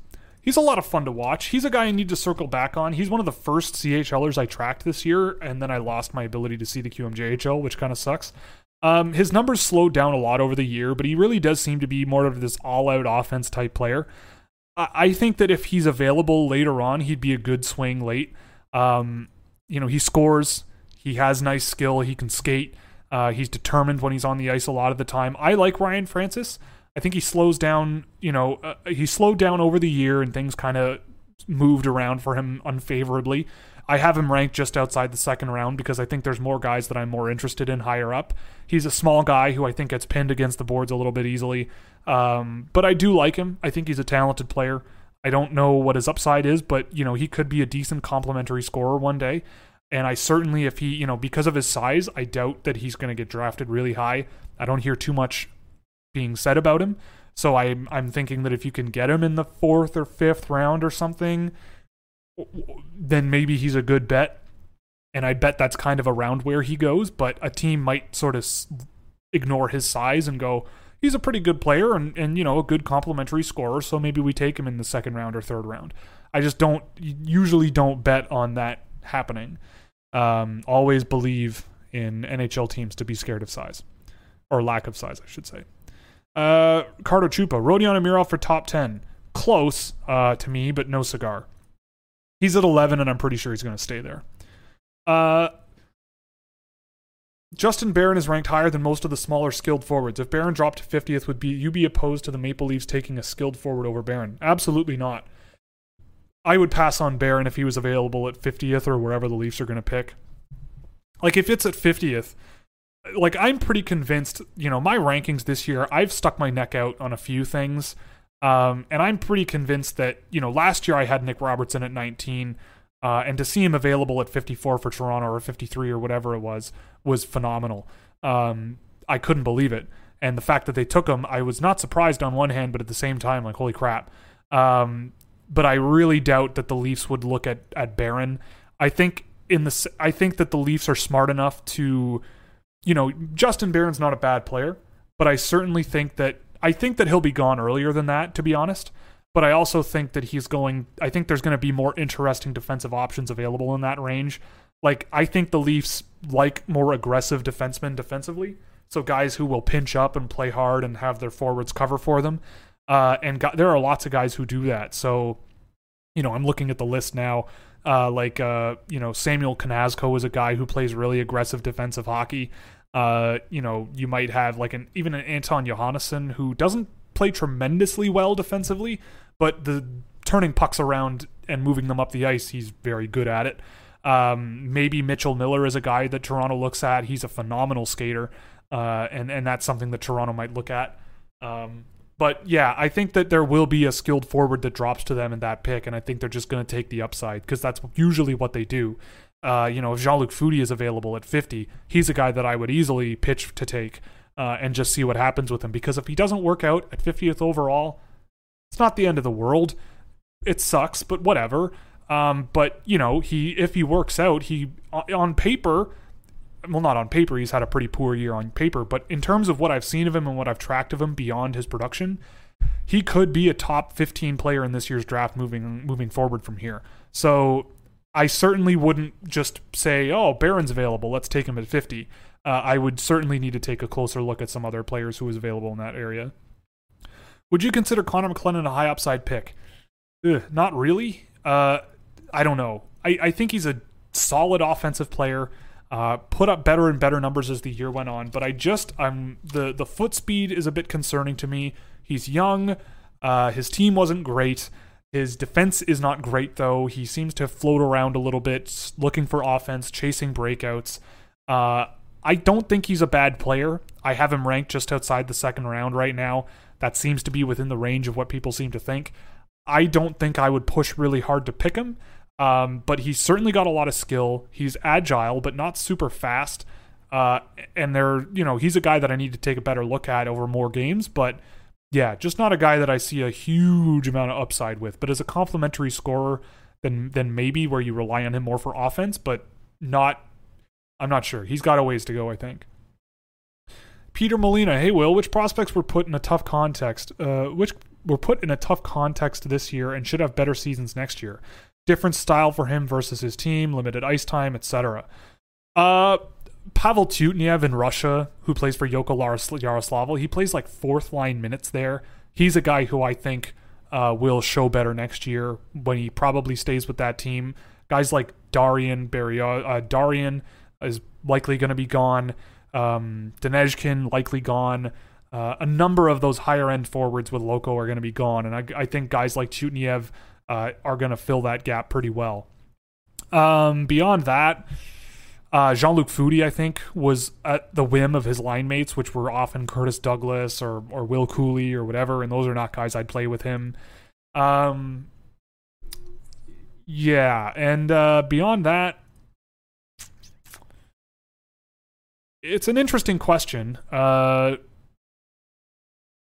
He's a lot of fun to watch. He's a guy I need to circle back on. He's one of the first CHLers I tracked this year, and then I lost my ability to see the QMJHL, which kind of sucks. Um, his numbers slowed down a lot over the year, but he really does seem to be more of this all-out offense type player. I, I think that if he's available later on, he'd be a good swing late. Um, you know, he scores. He has nice skill. He can skate. Uh, he's determined when he's on the ice a lot of the time. I like Ryan Francis. I think he slows down. You know, uh, he slowed down over the year, and things kind of moved around for him unfavorably. I have him ranked just outside the second round because I think there's more guys that I'm more interested in higher up. He's a small guy who I think gets pinned against the boards a little bit easily, um, but I do like him. I think he's a talented player. I don't know what his upside is, but you know he could be a decent complementary scorer one day. And I certainly, if he, you know, because of his size, I doubt that he's going to get drafted really high. I don't hear too much being said about him. So I'm I'm thinking that if you can get him in the fourth or fifth round or something, then maybe he's a good bet. And I bet that's kind of around where he goes. But a team might sort of ignore his size and go, he's a pretty good player and and you know a good complementary scorer. So maybe we take him in the second round or third round. I just don't usually don't bet on that happening. Um, always believe in NHL teams to be scared of size or lack of size, I should say. Uh, Carter Chupa, Rodion Amirov for top 10. Close uh, to me, but no cigar. He's at 11, and I'm pretty sure he's going to stay there. Uh, Justin Barron is ranked higher than most of the smaller skilled forwards. If Barron dropped to 50th, would be you be opposed to the Maple Leafs taking a skilled forward over Barron? Absolutely not. I would pass on Barron if he was available at 50th or wherever the Leafs are going to pick. Like if it's at 50th, like I'm pretty convinced, you know, my rankings this year, I've stuck my neck out on a few things. Um, and I'm pretty convinced that, you know, last year I had Nick Robertson at 19, uh, and to see him available at 54 for Toronto or 53 or whatever it was, was phenomenal. Um, I couldn't believe it. And the fact that they took him, I was not surprised on one hand, but at the same time, like, holy crap. Um, but I really doubt that the Leafs would look at, at Barron. I think in the, I think that the Leafs are smart enough to, you know, Justin Barron's not a bad player, but I certainly think that I think that he'll be gone earlier than that, to be honest. But I also think that he's going. I think there's going to be more interesting defensive options available in that range. Like I think the Leafs like more aggressive defensemen defensively, so guys who will pinch up and play hard and have their forwards cover for them. Uh, and got, there are lots of guys who do that. So, you know, I'm looking at the list now. Uh, like uh, you know, Samuel Knazko is a guy who plays really aggressive defensive hockey. Uh, you know, you might have like an even an Anton Johannesson who doesn't play tremendously well defensively, but the turning pucks around and moving them up the ice, he's very good at it. Um, maybe Mitchell Miller is a guy that Toronto looks at. He's a phenomenal skater, uh, and and that's something that Toronto might look at. Um, but yeah, I think that there will be a skilled forward that drops to them in that pick, and I think they're just going to take the upside because that's usually what they do. Uh, you know, if Jean Luc Foudy is available at 50, he's a guy that I would easily pitch to take uh, and just see what happens with him. Because if he doesn't work out at 50th overall, it's not the end of the world. It sucks, but whatever. Um, but you know, he if he works out, he on paper, well, not on paper, he's had a pretty poor year on paper. But in terms of what I've seen of him and what I've tracked of him beyond his production, he could be a top 15 player in this year's draft moving moving forward from here. So I certainly wouldn't just say, "Oh, Barron's available. Let's take him at 50." Uh, I would certainly need to take a closer look at some other players who was available in that area. Would you consider Connor McLennan a high upside pick? Ugh, not really. Uh, I don't know. I, I think he's a solid offensive player. Uh, put up better and better numbers as the year went on, but I just I'm the the foot speed is a bit concerning to me. He's young. Uh, his team wasn't great. His defense is not great though. He seems to float around a little bit, looking for offense, chasing breakouts. Uh, I don't think he's a bad player. I have him ranked just outside the second round right now. That seems to be within the range of what people seem to think. I don't think I would push really hard to pick him, um, but he's certainly got a lot of skill. He's agile, but not super fast. Uh, and they're, you know, he's a guy that I need to take a better look at over more games. But yeah, just not a guy that I see a huge amount of upside with. But as a complementary scorer, then then maybe where you rely on him more for offense, but not I'm not sure. He's got a ways to go, I think. Peter Molina, hey Will, which prospects were put in a tough context? Uh, which were put in a tough context this year and should have better seasons next year? Different style for him versus his team, limited ice time, etc. Uh, Pavel Tyutnev in Russia, who plays for Loko Yaroslavl, he plays like fourth line minutes there. He's a guy who I think uh, will show better next year when he probably stays with that team. Guys like Darian Barrio, uh, Darian is likely going to be gone. Um, likely gone. Uh, a number of those higher end forwards with Loco are going to be gone, and I, I think guys like Tyutnev uh, are going to fill that gap pretty well. Um, beyond that, uh, Jean Luc Foudy, I think, was at the whim of his line mates, which were often Curtis Douglas or or Will Cooley or whatever, and those are not guys I'd play with him. Um, yeah, and uh, beyond that, it's an interesting question. Uh,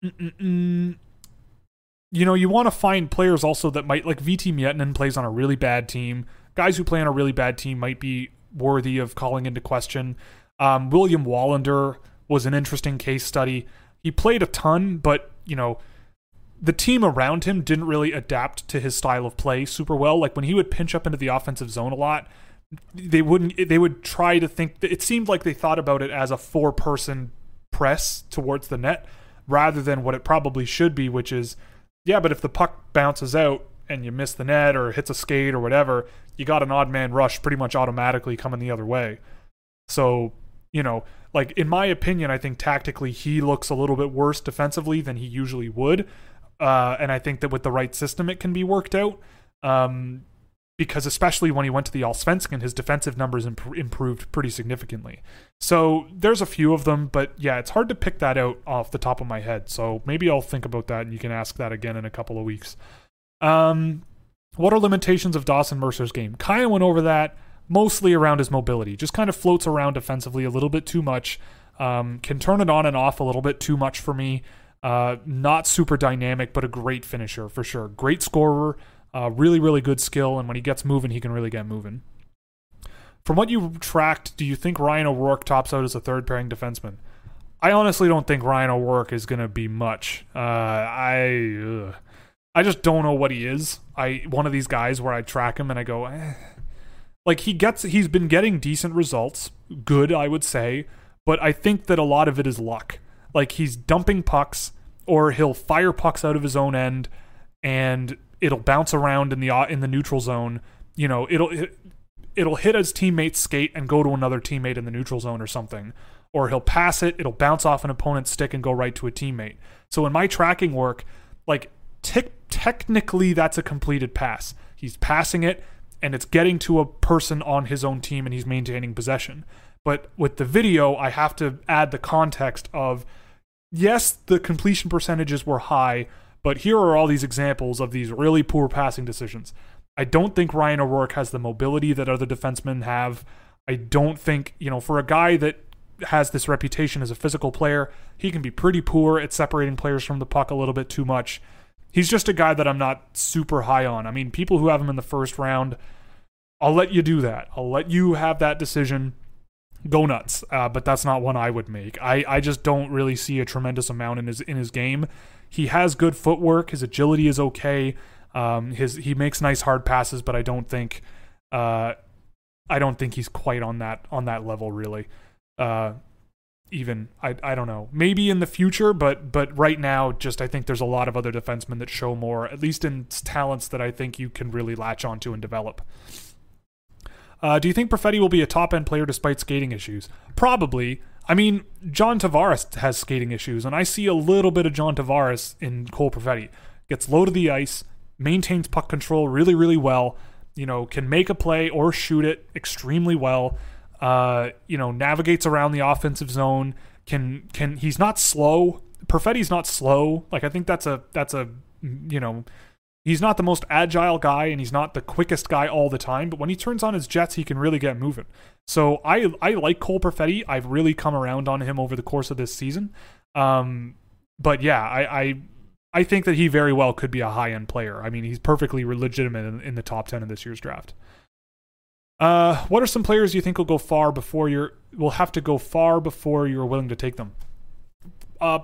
you know, you want to find players also that might like Veeti Miettinen plays on a really bad team. Guys who play on a really bad team might be worthy of calling into question. Um, William Wallinder was an interesting case study. He played a ton, but you know, the team around him didn't really adapt to his style of play super well. Like when he would pinch up into the offensive zone a lot, they wouldn't they would try to think it seemed like they thought about it as a four person press towards the net rather than what it probably should be which is yeah but if the puck bounces out and you miss the net or hits a skate or whatever you got an odd man rush pretty much automatically coming the other way so you know like in my opinion i think tactically he looks a little bit worse defensively than he usually would uh, and i think that with the right system it can be worked out um, because especially when he went to the Allsvenskan, his defensive numbers imp- improved pretty significantly. So there's a few of them, but yeah, it's hard to pick that out off the top of my head. So maybe I'll think about that, and you can ask that again in a couple of weeks. Um, what are limitations of Dawson Mercer's game? Kaya went over that mostly around his mobility. Just kind of floats around defensively a little bit too much. Um, can turn it on and off a little bit too much for me. Uh, not super dynamic, but a great finisher for sure. Great scorer. Uh, really, really good skill, and when he gets moving, he can really get moving. From what you tracked, do you think Ryan O'Rourke tops out as a third pairing defenseman? I honestly don't think Ryan O'Rourke is going to be much. Uh, I ugh. I just don't know what he is. I one of these guys where I track him and I go, eh. like he gets he's been getting decent results, good I would say, but I think that a lot of it is luck. Like he's dumping pucks or he'll fire pucks out of his own end and it'll bounce around in the uh, in the neutral zone. You know, it'll it'll hit his teammate's skate and go to another teammate in the neutral zone or something. Or he'll pass it, it'll bounce off an opponent's stick and go right to a teammate. So in my tracking work, like t- technically that's a completed pass. He's passing it and it's getting to a person on his own team and he's maintaining possession. But with the video, I have to add the context of yes, the completion percentages were high, but here are all these examples of these really poor passing decisions. I don't think Ryan O'Rourke has the mobility that other defensemen have. I don't think, you know, for a guy that has this reputation as a physical player, he can be pretty poor at separating players from the puck a little bit too much. He's just a guy that I'm not super high on. I mean, people who have him in the first round, I'll let you do that. I'll let you have that decision. Go nuts. Uh, but that's not one I would make. I, I just don't really see a tremendous amount in his in his game. He has good footwork. His agility is okay. Um, his he makes nice hard passes, but I don't think uh, I don't think he's quite on that on that level really. Uh, even I I don't know. Maybe in the future, but but right now, just I think there's a lot of other defensemen that show more, at least in talents that I think you can really latch onto and develop. Uh, do you think Perfetti will be a top end player despite skating issues? Probably. I mean, John Tavares has skating issues, and I see a little bit of John Tavares in Cole Perfetti. Gets low to the ice, maintains puck control really, really well. You know, can make a play or shoot it extremely well. Uh, you know, navigates around the offensive zone. Can can he's not slow. Perfetti's not slow. Like I think that's a that's a you know he's not the most agile guy and he's not the quickest guy all the time, but when he turns on his jets, he can really get moving. So I I like Cole Perfetti. I've really come around on him over the course of this season. Um, but yeah, I, I I think that he very well could be a high end player. I mean, he's perfectly legitimate in, in, the top ten of this year's draft. Uh, what are some players you think will go far before you're will have to go far before you're willing to take them? Uh,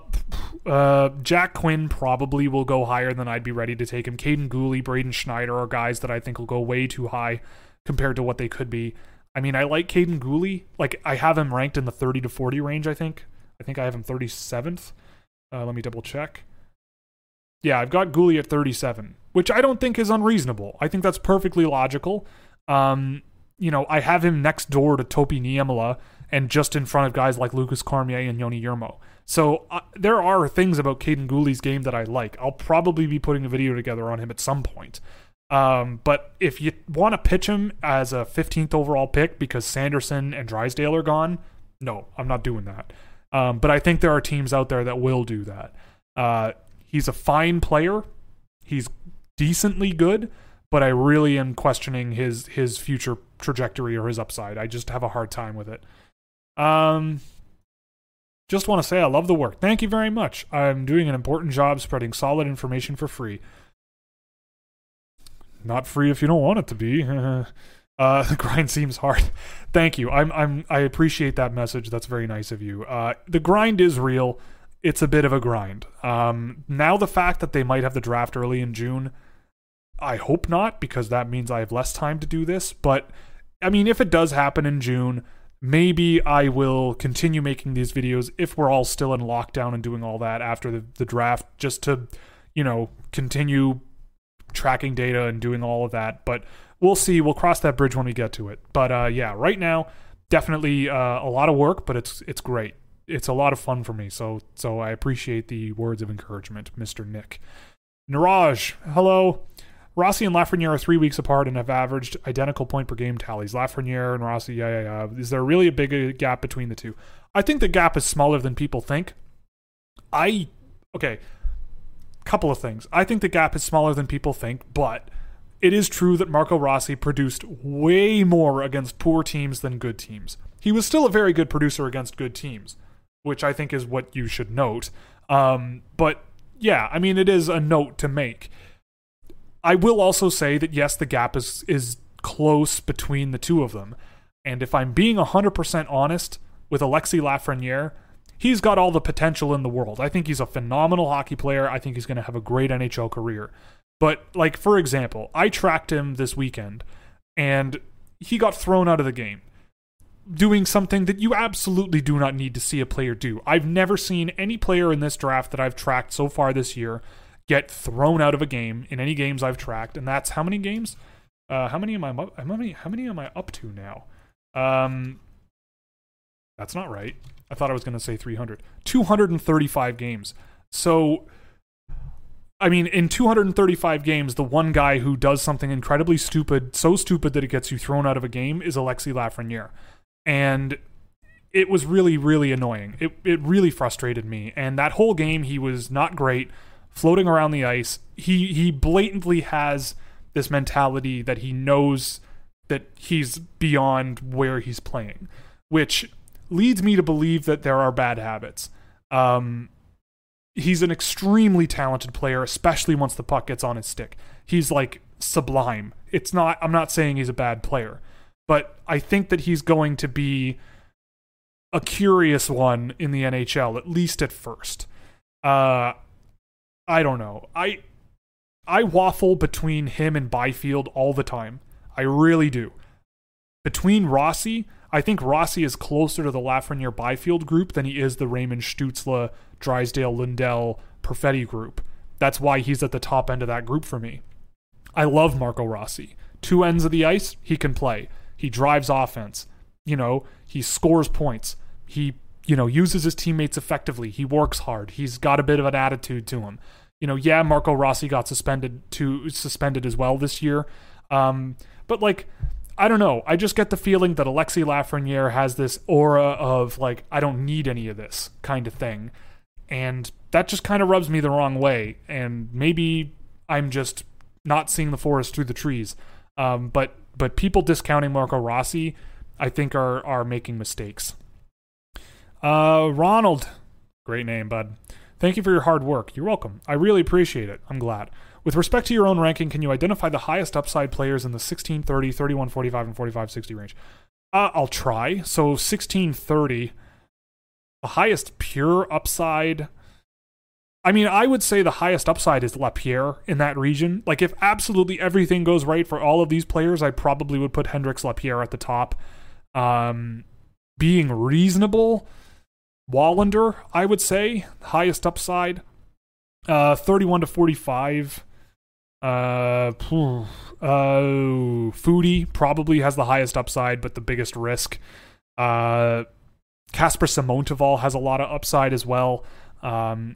uh, Jack Quinn probably will go higher than I'd be ready to take him. Kaiden Guhle, Braden Schneider are guys that I think will go way too high compared to what they could be. I mean, I like Kaiden Guhle. Like, I have him ranked in the 30 to 40 range, I think. I think I have him 37th. Uh, let me double check. Yeah, I've got Guhle at 37, which I don't think is unreasonable. I think that's perfectly logical. Um, you know, I have him next door to Topi Niemela and just in front of guys like Lucas Cormier and Joni Jurmo. So uh, there are things about Kaiden Guhle's game that I like. I'll probably be putting a video together on him at some point. Um, but if you want to pitch him as a 15th overall pick because Sanderson and Drysdale are gone, no, I'm not doing that. Um, but I think there are teams out there that will do that. Uh, he's a fine player. He's decently good, but I really am questioning his his future trajectory or his upside. I just have a hard time with it. Um, just want to say I love the work. Thank you very much. I'm doing an important job spreading solid information for free. Not free if you don't want it to be. *laughs* uh, the grind seems hard. Thank you. I'm I'm I appreciate that message. That's very nice of you. Uh, the grind is real. It's a bit of a grind. Um, now the fact that they might have the draft early in June, I hope not because that means I have less time to do this. But I mean, if it does happen in June, maybe I will continue making these videos if we're all still in lockdown and doing all that after the, the draft, just to, you know, continue tracking data and doing all of that. But we'll see. We'll cross that bridge when we get to it. But uh, yeah, right now, definitely uh, a lot of work, but it's it's great. It's a lot of fun for me. So so I appreciate the words of encouragement, Mr. Nick. Niraj, hello. Rossi and Lafreniere are three weeks apart and have averaged identical point per game tallies. Lafreniere and Rossi, yeah, yeah, yeah. Is there really a big gap between the two? I think the gap is smaller than people think. I, okay, couple of things. I think the gap is smaller than people think, but it is true that Marco Rossi produced way more against poor teams than good teams. He was still a very good producer against good teams, which I think is what you should note. Um, but yeah, I mean, it is a note to make. I will also say that yes, the gap is is close between the two of them. And if I'm being 100% honest with Alexi Lafreniere, he's got all the potential in the world. I think he's a phenomenal hockey player. I think he's going to have a great NHL career. But like for example, I tracked him this weekend and he got thrown out of the game doing something that you absolutely do not need to see a player do. I've never seen any player in this draft that I've tracked so far this year get thrown out of a game in any games I've tracked, and that's how many games? Uh, how many am I? How many? How many am I up to now? Um, that's not right. I thought I was going to say 300. 235 games. So, I mean, in 235 games, the one guy who does something incredibly stupid, so stupid that it gets you thrown out of a game, is Alexi Lafreniere. And it was really, really annoying. It, it really frustrated me. And that whole game, he was not great floating around the ice. He he blatantly has this mentality that he knows that he's beyond where he's playing, which leads me to believe that there are bad habits. Um, he's an extremely talented player, especially once the puck gets on his stick. He's like sublime. It's not. I'm not saying he's a bad player, but I think that he's going to be a curious one in the NHL, at least at first. Uh, I don't know. I I waffle between him and Byfield all the time. I really do. Between Rossi, I think Rossi is closer to the Lafreniere Byfield group than he is the Raymond Stutzle, Drysdale, Lundell, Perfetti group. That's why he's at the top end of that group for me. I love Marco Rossi. Two ends of the ice, he can play. He drives offense. You know, he scores points. He, you know, uses his teammates effectively. He works hard. He's got a bit of an attitude to him. You know, yeah, Marco Rossi got suspended to suspended as well this year. Um, but like I don't know. I just get the feeling that Alexi Lafreniere has this aura of like I don't need any of this kind of thing. And that just kind of rubs me the wrong way. And maybe I'm just not seeing the forest through the trees. Um, but but people discounting Marco Rossi, I think are are making mistakes. Uh, Ronald, great name, bud. Thank you for your hard work. You're welcome. I really appreciate it. I'm glad. With respect to your own ranking, can you identify the highest upside players in the 16, 30, 31, 45, and 4560 range? Uh, I'll try. So 1630, the highest pure upside. I mean, I would say the highest upside is Lapierre in that region. Like, if absolutely everything goes right for all of these players, I probably would put Hendrix Lapierre at the top. Um, being reasonable, Wallinder, I would say, highest upside. Uh, 31 to 45. Uh, uh, Foudy probably has the highest upside, but the biggest risk. Uh, Kasper Simontaival has a lot of upside as well. Um,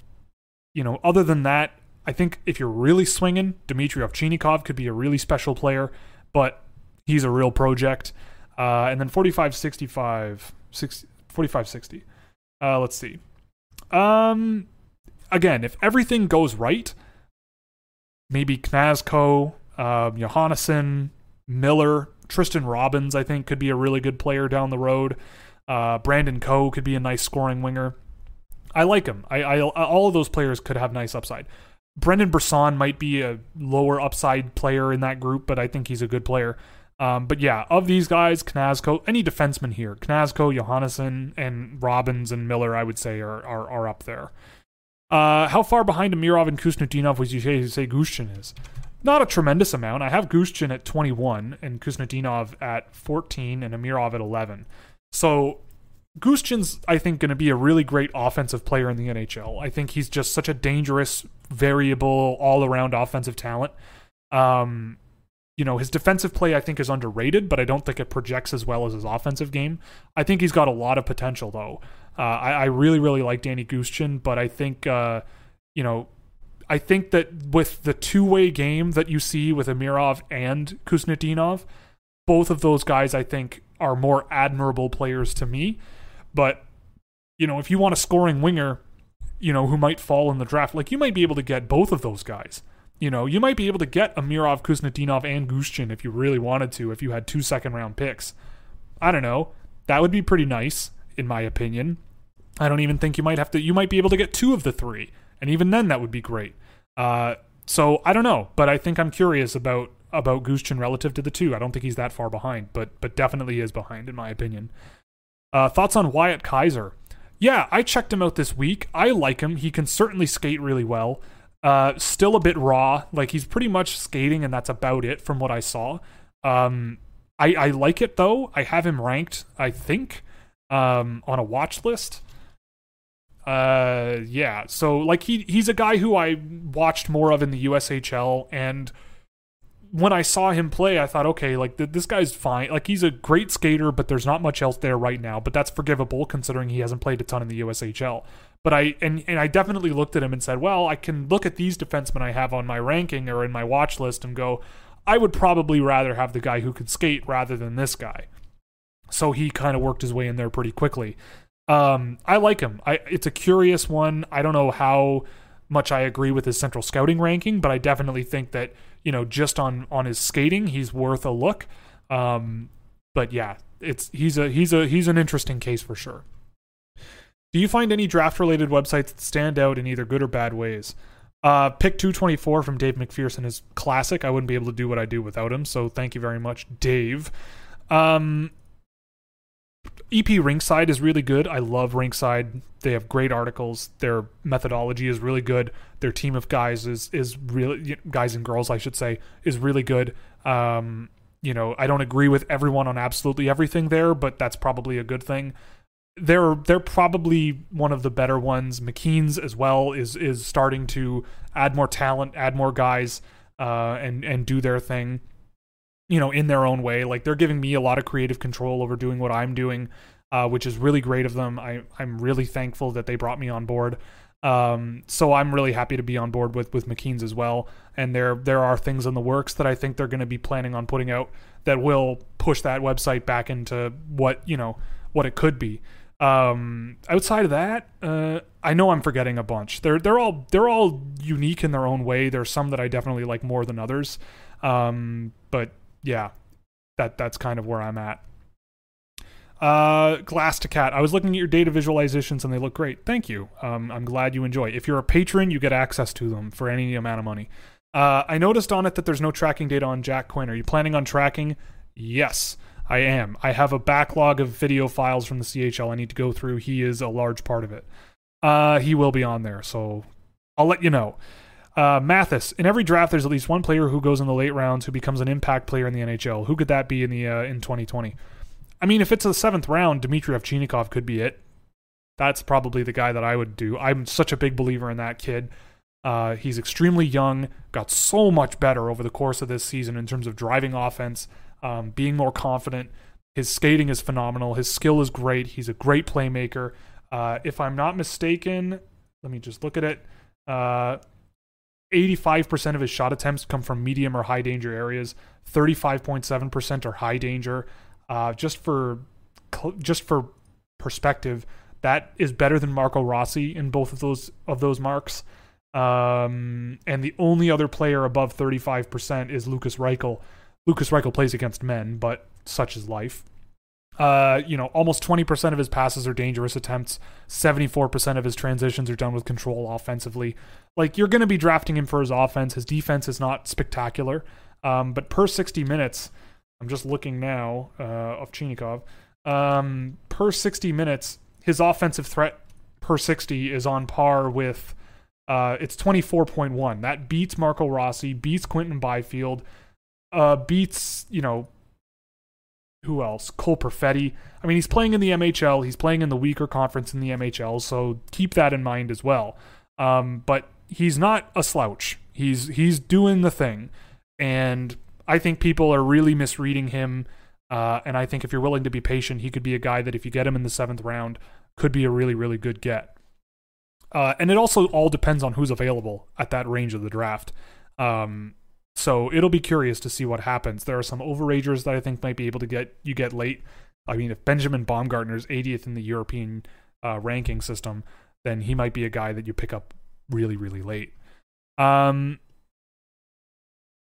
you know, other than that, I think if you're really swinging, Dmitry Ovchinnikov could be a really special player, but he's a real project. Uh, and then 45 65, 60, 45 60. Uh, let's see. Um, again, if everything goes right, maybe Knazko, uh, Johannesson, Miller, Tristen Robins, I think, could be a really good player down the road. Uh, Brandon Coe could be a nice scoring winger. I like him. I, I all of those players could have nice upside. Brendan Brisson might be a lower upside player in that group, but I think he's a good player. Um, but yeah, of these guys, Knazko, any defenseman here, Knazko, Johannesson, and Robins and Miller, I would say are are, are up there. Uh, how far behind Amirov and Khusnutdinov would you say, say Gushchin is? Not a tremendous amount. I have Gushchin at 21 and Khusnutdinov at 14 and Amirov at 11. So Gushchin's, I think, going to be a really great offensive player in the NHL. I think he's just such a dangerous, variable, all around offensive talent. Um, you know, his defensive play, I think, is underrated, but I don't think it projects as well as his offensive game. I think he's got a lot of potential, though. Uh, I, I, really, really like Danny Gushchin, but I think, uh, you know, I think that with the two way game that you see with Amirov and Khusnutdinov, both of those guys, I think, are more admirable players to me. But, you know, if you want a scoring winger, you know, who might fall in the draft, like you might be able to get both of those guys. You know, you might be able to get Amirov, Khusnutdinov, and Gushchin if you really wanted to, if you had two second round picks. I don't know. That would be pretty nice in my opinion. I don't even think you might have to. You might be able to get two of the three, and even then, that would be great. Uh, so I don't know, but I think I'm curious about about Gushchin relative to the two. I don't think he's that far behind, but but definitely is behind in my opinion. Uh, thoughts on Wyatt Kaiser? Yeah, I checked him out this week. I like him. He can certainly skate really well. Uh, still a bit raw. Like he's pretty much skating, and that's about it from what I saw. Um, I I like it though. I have him ranked. I think um, on a watch list. Uh, yeah. So like he he's a guy who I watched more of in the USHL, and when I saw him play, I thought, okay, like th- this guy's fine. Like he's a great skater, but there's not much else there right now. But that's forgivable considering he hasn't played a ton in the USHL. But I and and I definitely looked at him and said, well, I can look at these defensemen I have on my ranking or in my watch list and go, I would probably rather have the guy who could skate rather than this guy so he kind of worked his way in there pretty quickly. Um, I like him. I it's a curious one. I don't know how much I agree with his central scouting ranking, but I definitely think that you know just on on his skating, he's worth a look. Um, but yeah, it's he's a he's a he's an interesting case for sure. Do you find any draft related websites that stand out in either good or bad ways? Uh, pick 224 from Dave McPherson is classic. I wouldn't be able to do what I do without him, so thank you very much, Dave. Um, EP Rinkside is really good. I love Rinkside. They have great articles. Their methodology is really good. Their team of guys is is really guys and girls, I should say, is really good. Um, you know, I don't agree with everyone on absolutely everything there, but that's probably a good thing. They're they're probably one of the better ones. McKeen's as well is is starting to add more talent, add more guys, uh, and and do their thing you know, in their own way. Like they're giving me a lot of creative control over doing what I'm doing, uh, which is really great of them. I, I'm really thankful that they brought me on board. Um, so I'm really happy to be on board with with McKeen's as well. And there there are things in the works that I think they're going to be planning on putting out that will push that website back into what you know what it could be. Um, outside of that, uh, I know I'm forgetting a bunch. They're they're all they're all unique in their own way. There's some that I definitely like more than others. Um, but yeah, that that's kind of where I'm at. Uh, Glass to Cat. I was looking at your data visualizations and they look great. Thank you. Um, I'm glad you enjoy. If you're a patron, you get access to them for any amount of money. Uh, I noticed on it that there's no tracking data on Jack Quinn. Are you planning on tracking? Yes, I am. I have a backlog of video files from the CHL I need to go through. He is a large part of it. Uh, he will be on there, so I'll let you know. Uh, Mathis. In every draft, there's at least one player who goes in the late rounds who becomes an impact player in the NHL. Who could that be in the uh, in 2020? I mean, if it's the seventh round, Dmitry Ovchinnikov could be it. That's probably the guy that I would do. I'm such a big believer in that kid. Uh, he's extremely young, got so much better over the course of this season in terms of driving offense, um, being more confident. His skating is phenomenal. His skill is great. He's a great playmaker. Uh, if I'm not mistaken, let me just look at it. Uh, 85% of his shot attempts come from medium or high danger areas. 35.7% are high danger. Uh, just for just for perspective, that is better than Marco Rossi in both of those of those marks. Um, and the only other player above 35% is Lukas Reichel. Lukas Reichel plays against men, but such is life. Uh, you know, almost 20% of his passes are dangerous attempts. 74% of his transitions are done with control offensively. Like, you're going to be drafting him for his offense. His defense is not spectacular. Um, but per 60 minutes, I'm just looking now uh, Ovchinnikov. Um, per 60 minutes, his offensive threat per 60 is on par with. Uh, it's 24.1. That beats Marco Rossi, beats Quinton Byfield, uh, beats you know who else? Cole Perfetti. I mean, he's playing in the MHL. He's playing in the weaker conference in the MHL, so keep that in mind as well. Um, but he's not a slouch. He's he's doing the thing, and I think people are really misreading him. Uh, and I think if you're willing to be patient, he could be a guy that if you get him in the seventh round, could be a really, really good get. Uh, and it also all depends on who's available at that range of the draft. Um, so it'll be curious to see what happens. There are some overagers that I think might be able to get you get late. I mean, if Benjamin Baumgartner's 80th in the European uh, ranking system, then he might be a guy that you pick up really, really late. Um,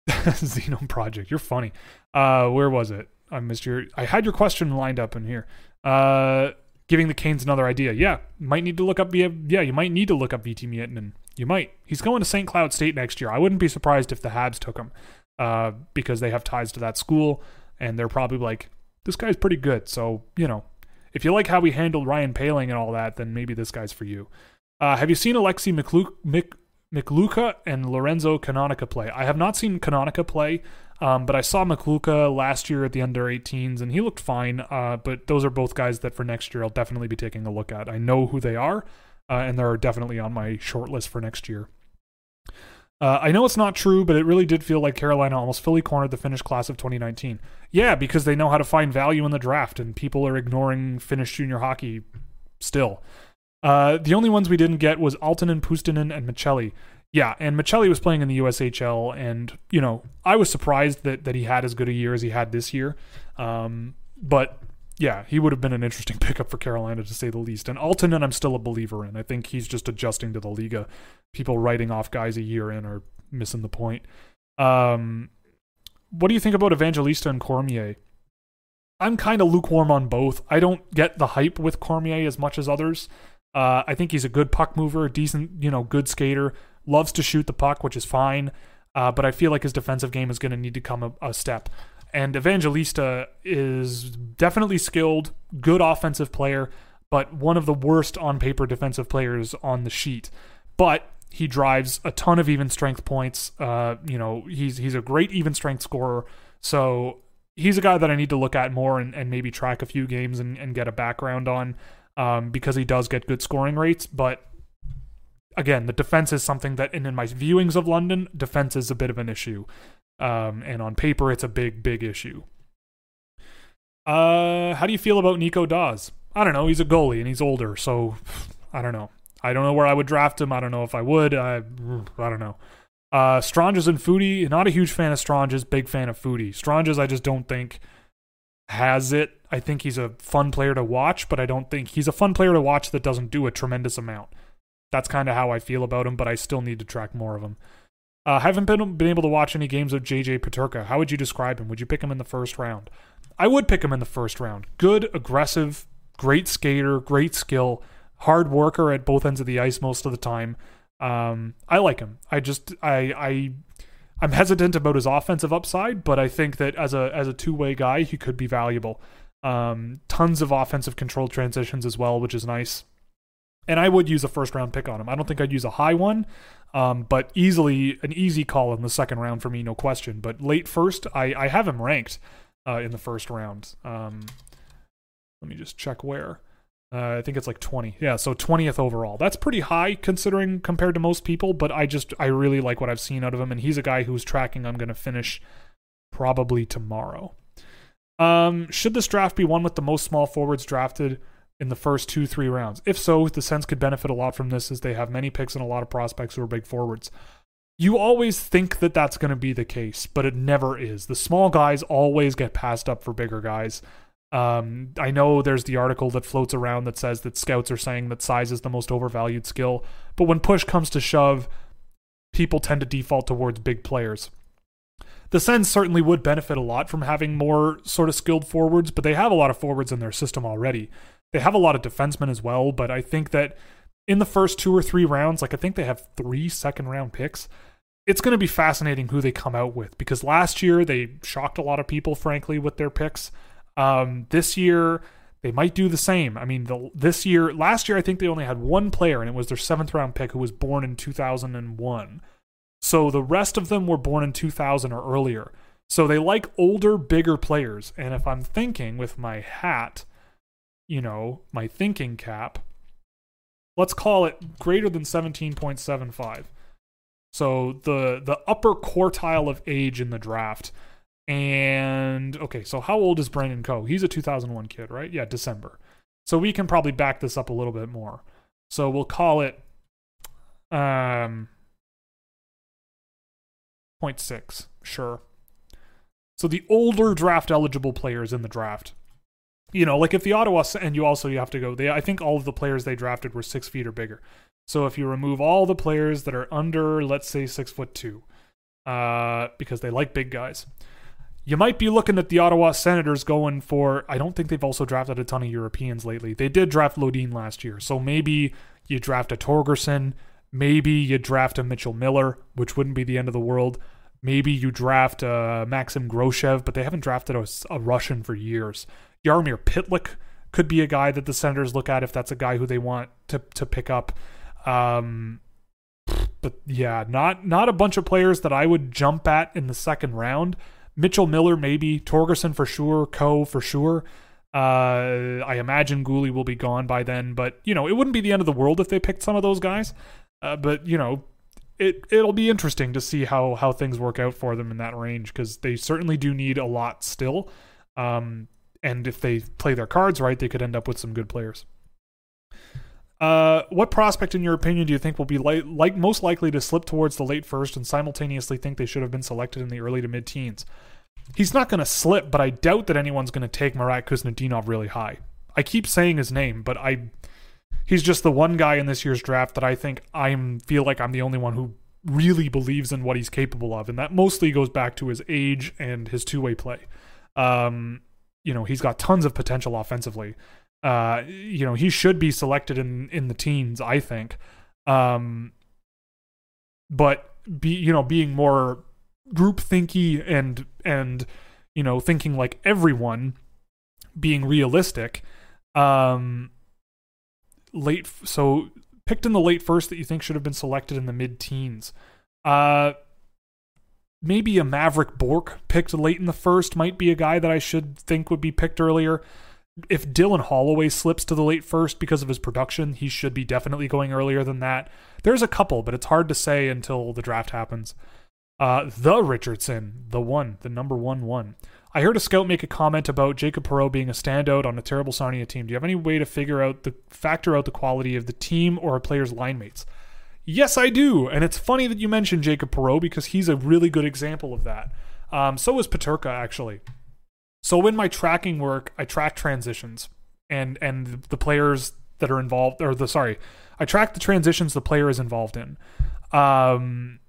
*laughs* Xenome Project. You're funny. Uh, where was it? I missed your. I had your question lined up in here. Uh, giving the Canes another idea. Yeah, might need to look up. Yeah, you might need to look up Veeti Miettinen. You might. He's going to St. Cloud State next year. I wouldn't be surprised if the Habs took him, uh, because they have ties to that school, and they're probably like, this guy's pretty good. So you know, if you like how we handled Ryan Poehling and all that, then maybe this guy's for you. Uh, have you seen Alexi McLuke, Mc, McLuca and Lorenzo Canonica play. I have not seen Canonica play, um, but I saw McLuca last year at the under 18s, and he looked fine. Uh, but those are both guys that for next year I'll definitely be taking a look at. I know who they are, uh, and they're definitely on my short list for next year. Uh, I know it's not true, but it really did feel like Carolina almost fully cornered the Finnish class of 2019. Yeah, because they know how to find value in the draft, and people are ignoring Finnish junior hockey still. Uh, the only ones we didn't get was Aaltonen, Puustinen, and Maccelli. Yeah, and Maccelli was playing in the USHL, and you know I was surprised that that he had as good a year as he had this year. Um, but yeah, he would have been an interesting *laughs* pickup for Carolina to say the least. And Aaltonen, I'm still a believer in. I think he's just adjusting to the Liiga. People writing off guys a year in are missing the point. Um, what do you think about Evangelista and Cormier? I'm kind of lukewarm on both. I don't get the hype with Cormier as much as others. Uh, I think he's a good puck mover, decent, you know, good skater. Loves to shoot the puck, which is fine. Uh, but I feel like his defensive game is going to need to come a, a step. And Evangelista is definitely skilled, good offensive player, but one of the worst on paper defensive players on the sheet. But he drives a ton of even strength points. Uh, you know, he's he's a great even strength scorer. So he's a guy that I need to look at more and, and maybe track a few games and, and get a background on um, because he does get good scoring rates. But again, the defense is something that, in my viewings of London, defense is a bit of an issue. Um, and on paper, it's a big, big issue. Uh, how do you feel about Nico Daws? I don't know. He's a goalie and he's older, so I don't know. I don't know where I would draft him. I don't know if I would. I, I don't know. Uh, Stranges and Foudy, not a huge fan of Stranges, big fan of Foudy. Stranges, I just don't think has it. I think he's a fun player to watch, but I don't think he's a fun player to watch that doesn't do a tremendous amount. That's kind of how I feel about him, but I still need to track more of him. Uh, haven't been been able to watch any games of JJ Peterka. How would you describe him? Would you pick him in the first round? I would pick him in the first round. Good, aggressive, great skater, great skill, hard worker at both ends of the ice most of the time. Um, I like him. I just I I I'm hesitant about his offensive upside, but I think that as a as a two way guy, he could be valuable. Um, tons of offensive control transitions as well, which is nice. And I would use a first round pick on him. I don't think I'd use a high one, um, but easily an easy call in the second round for me, no question. But late first, I, I have him ranked uh, in the first round. Um, let me just check where. Uh, I think it's like 20. Yeah, so 20th overall. That's pretty high considering compared to most people, but I just I really like what I've seen out of him and he's a guy who's tracking I'm going to finish probably tomorrow. Um, should this draft be one with the most small forwards drafted in the first 2-3 rounds? If so, the Sens could benefit a lot from this as they have many picks and a lot of prospects who are big forwards. You always think that that's going to be the case, but it never is. The small guys always get passed up for bigger guys. Um, I know there's the article that floats around that says that scouts are saying that size is the most overvalued skill, but when push comes to shove, people tend to default towards big players. The Sens certainly would benefit a lot from having more sort of skilled forwards, but they have a lot of forwards in their system already. They have a lot of defensemen as well, but I think that in the first two or three rounds, like I think they have three second round picks. It's going to be fascinating who they come out with because last year they shocked a lot of people, frankly, with their picks. Um, this year, they might do the same. I mean, the, this year, last year, I think they only had one player, and it was their seventh round pick who was born in 2001. So the rest of them were born in 2000 or earlier. So they like older, bigger players. And if I'm thinking with my hat, you know, my thinking cap, let's call it greater than 17.75. So the the upper quartile of age in the draft and okay, so how old is Brandon Coe? He's a 2001 kid, right? Yeah, December. So we can probably back this up a little bit more. So we'll call it um 0.6, sure. So the older draft eligible players in the draft. You know, like if the Ottawa and you also you have to go. They I think all of the players they drafted were six feet or bigger. So if you remove all the players that are under, let's say six foot two, uh, because they like big guys, you might be looking at the Ottawa Senators going for. I don't think they've also drafted a ton of Europeans lately. They did draft Lodin last year, so maybe you draft a Torgerson, maybe you draft a Mitchell Miller, which wouldn't be the end of the world. Maybe you draft a Maxim Groshev, but they haven't drafted a, a Russian for years. Jaromir Pytlik could be a guy that the Senators look at if that's a guy who they want to to pick up. Um, but yeah, not not a bunch of players that I would jump at in the second round. Mitchell Miller, maybe. Torgerson for sure. Coe for sure. Uh, I imagine Guhle will be gone by then, but you know it wouldn't be the end of the world if they picked some of those guys. Uh, but you know, it it'll be interesting to see how how things work out for them in that range because they certainly do need a lot still. Um, and if they play their cards right, they could end up with some good players. Uh, what prospect, in your opinion, do you think will be li- like most likely to slip towards the late first and simultaneously think they should have been selected in the early to mid teens? He's not going to slip, but I doubt that anyone's going to take Marat Khusnutdinov really high. I keep saying his name, but I he's just the one guy in this year's draft that I think I feel like I'm the only one who really believes in what he's capable of, and that mostly goes back to his age and his two way play. Um, you know, he's got tons of potential offensively. Uh, you know, he should be selected in in the teens, I think. Um, but be you know being more group thinky and and you know thinking like everyone, being realistic. Um, late so picked in the late first that you think should have been selected in the mid teens. Uh, maybe a Maverick Bourque picked late in the first might be a guy that I should think would be picked earlier if Dylan Holloway slips to the late first because of his production, he should be definitely going earlier than that. There's a couple, but it's hard to say until the draft happens. Uh, the Richardson, the one, the number one one. I heard a scout make a comment about Jacob Perreault being a standout on a terrible Sarnia team. Do you have any way to figure out the factor out the quality of the team or a player's line mates? Yes, I do, and it's funny that you mentioned Jacob Perreault because he's a really good example of that. Um, so is Peterka actually. So in my tracking work, I track transitions and and the players that are involved, or the sorry, I track the transitions the player is involved in. Um,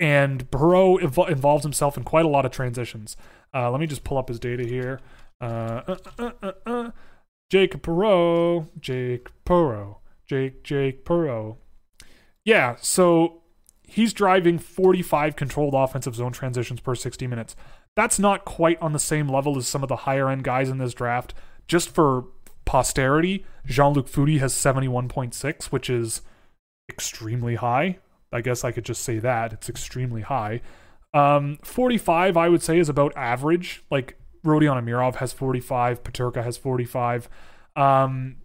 and inv- involves himself in quite a lot of transitions. Uh, let me just pull up his data here. Uh, uh, uh, uh, uh. Jake Perreault, Jake Perreault, Jake Jake Perreault. Yeah, so he's driving 45 controlled offensive zone transitions per 60 minutes. That's not quite on the same level as some of the higher end guys in this draft. Just for posterity, Jean Luc Foudy has 71.6, which is extremely high. I guess I could just say that. It's extremely high. Um, 45, I would say, is about average. Like Rodion Amirov has 45, Peterka has 45. Um,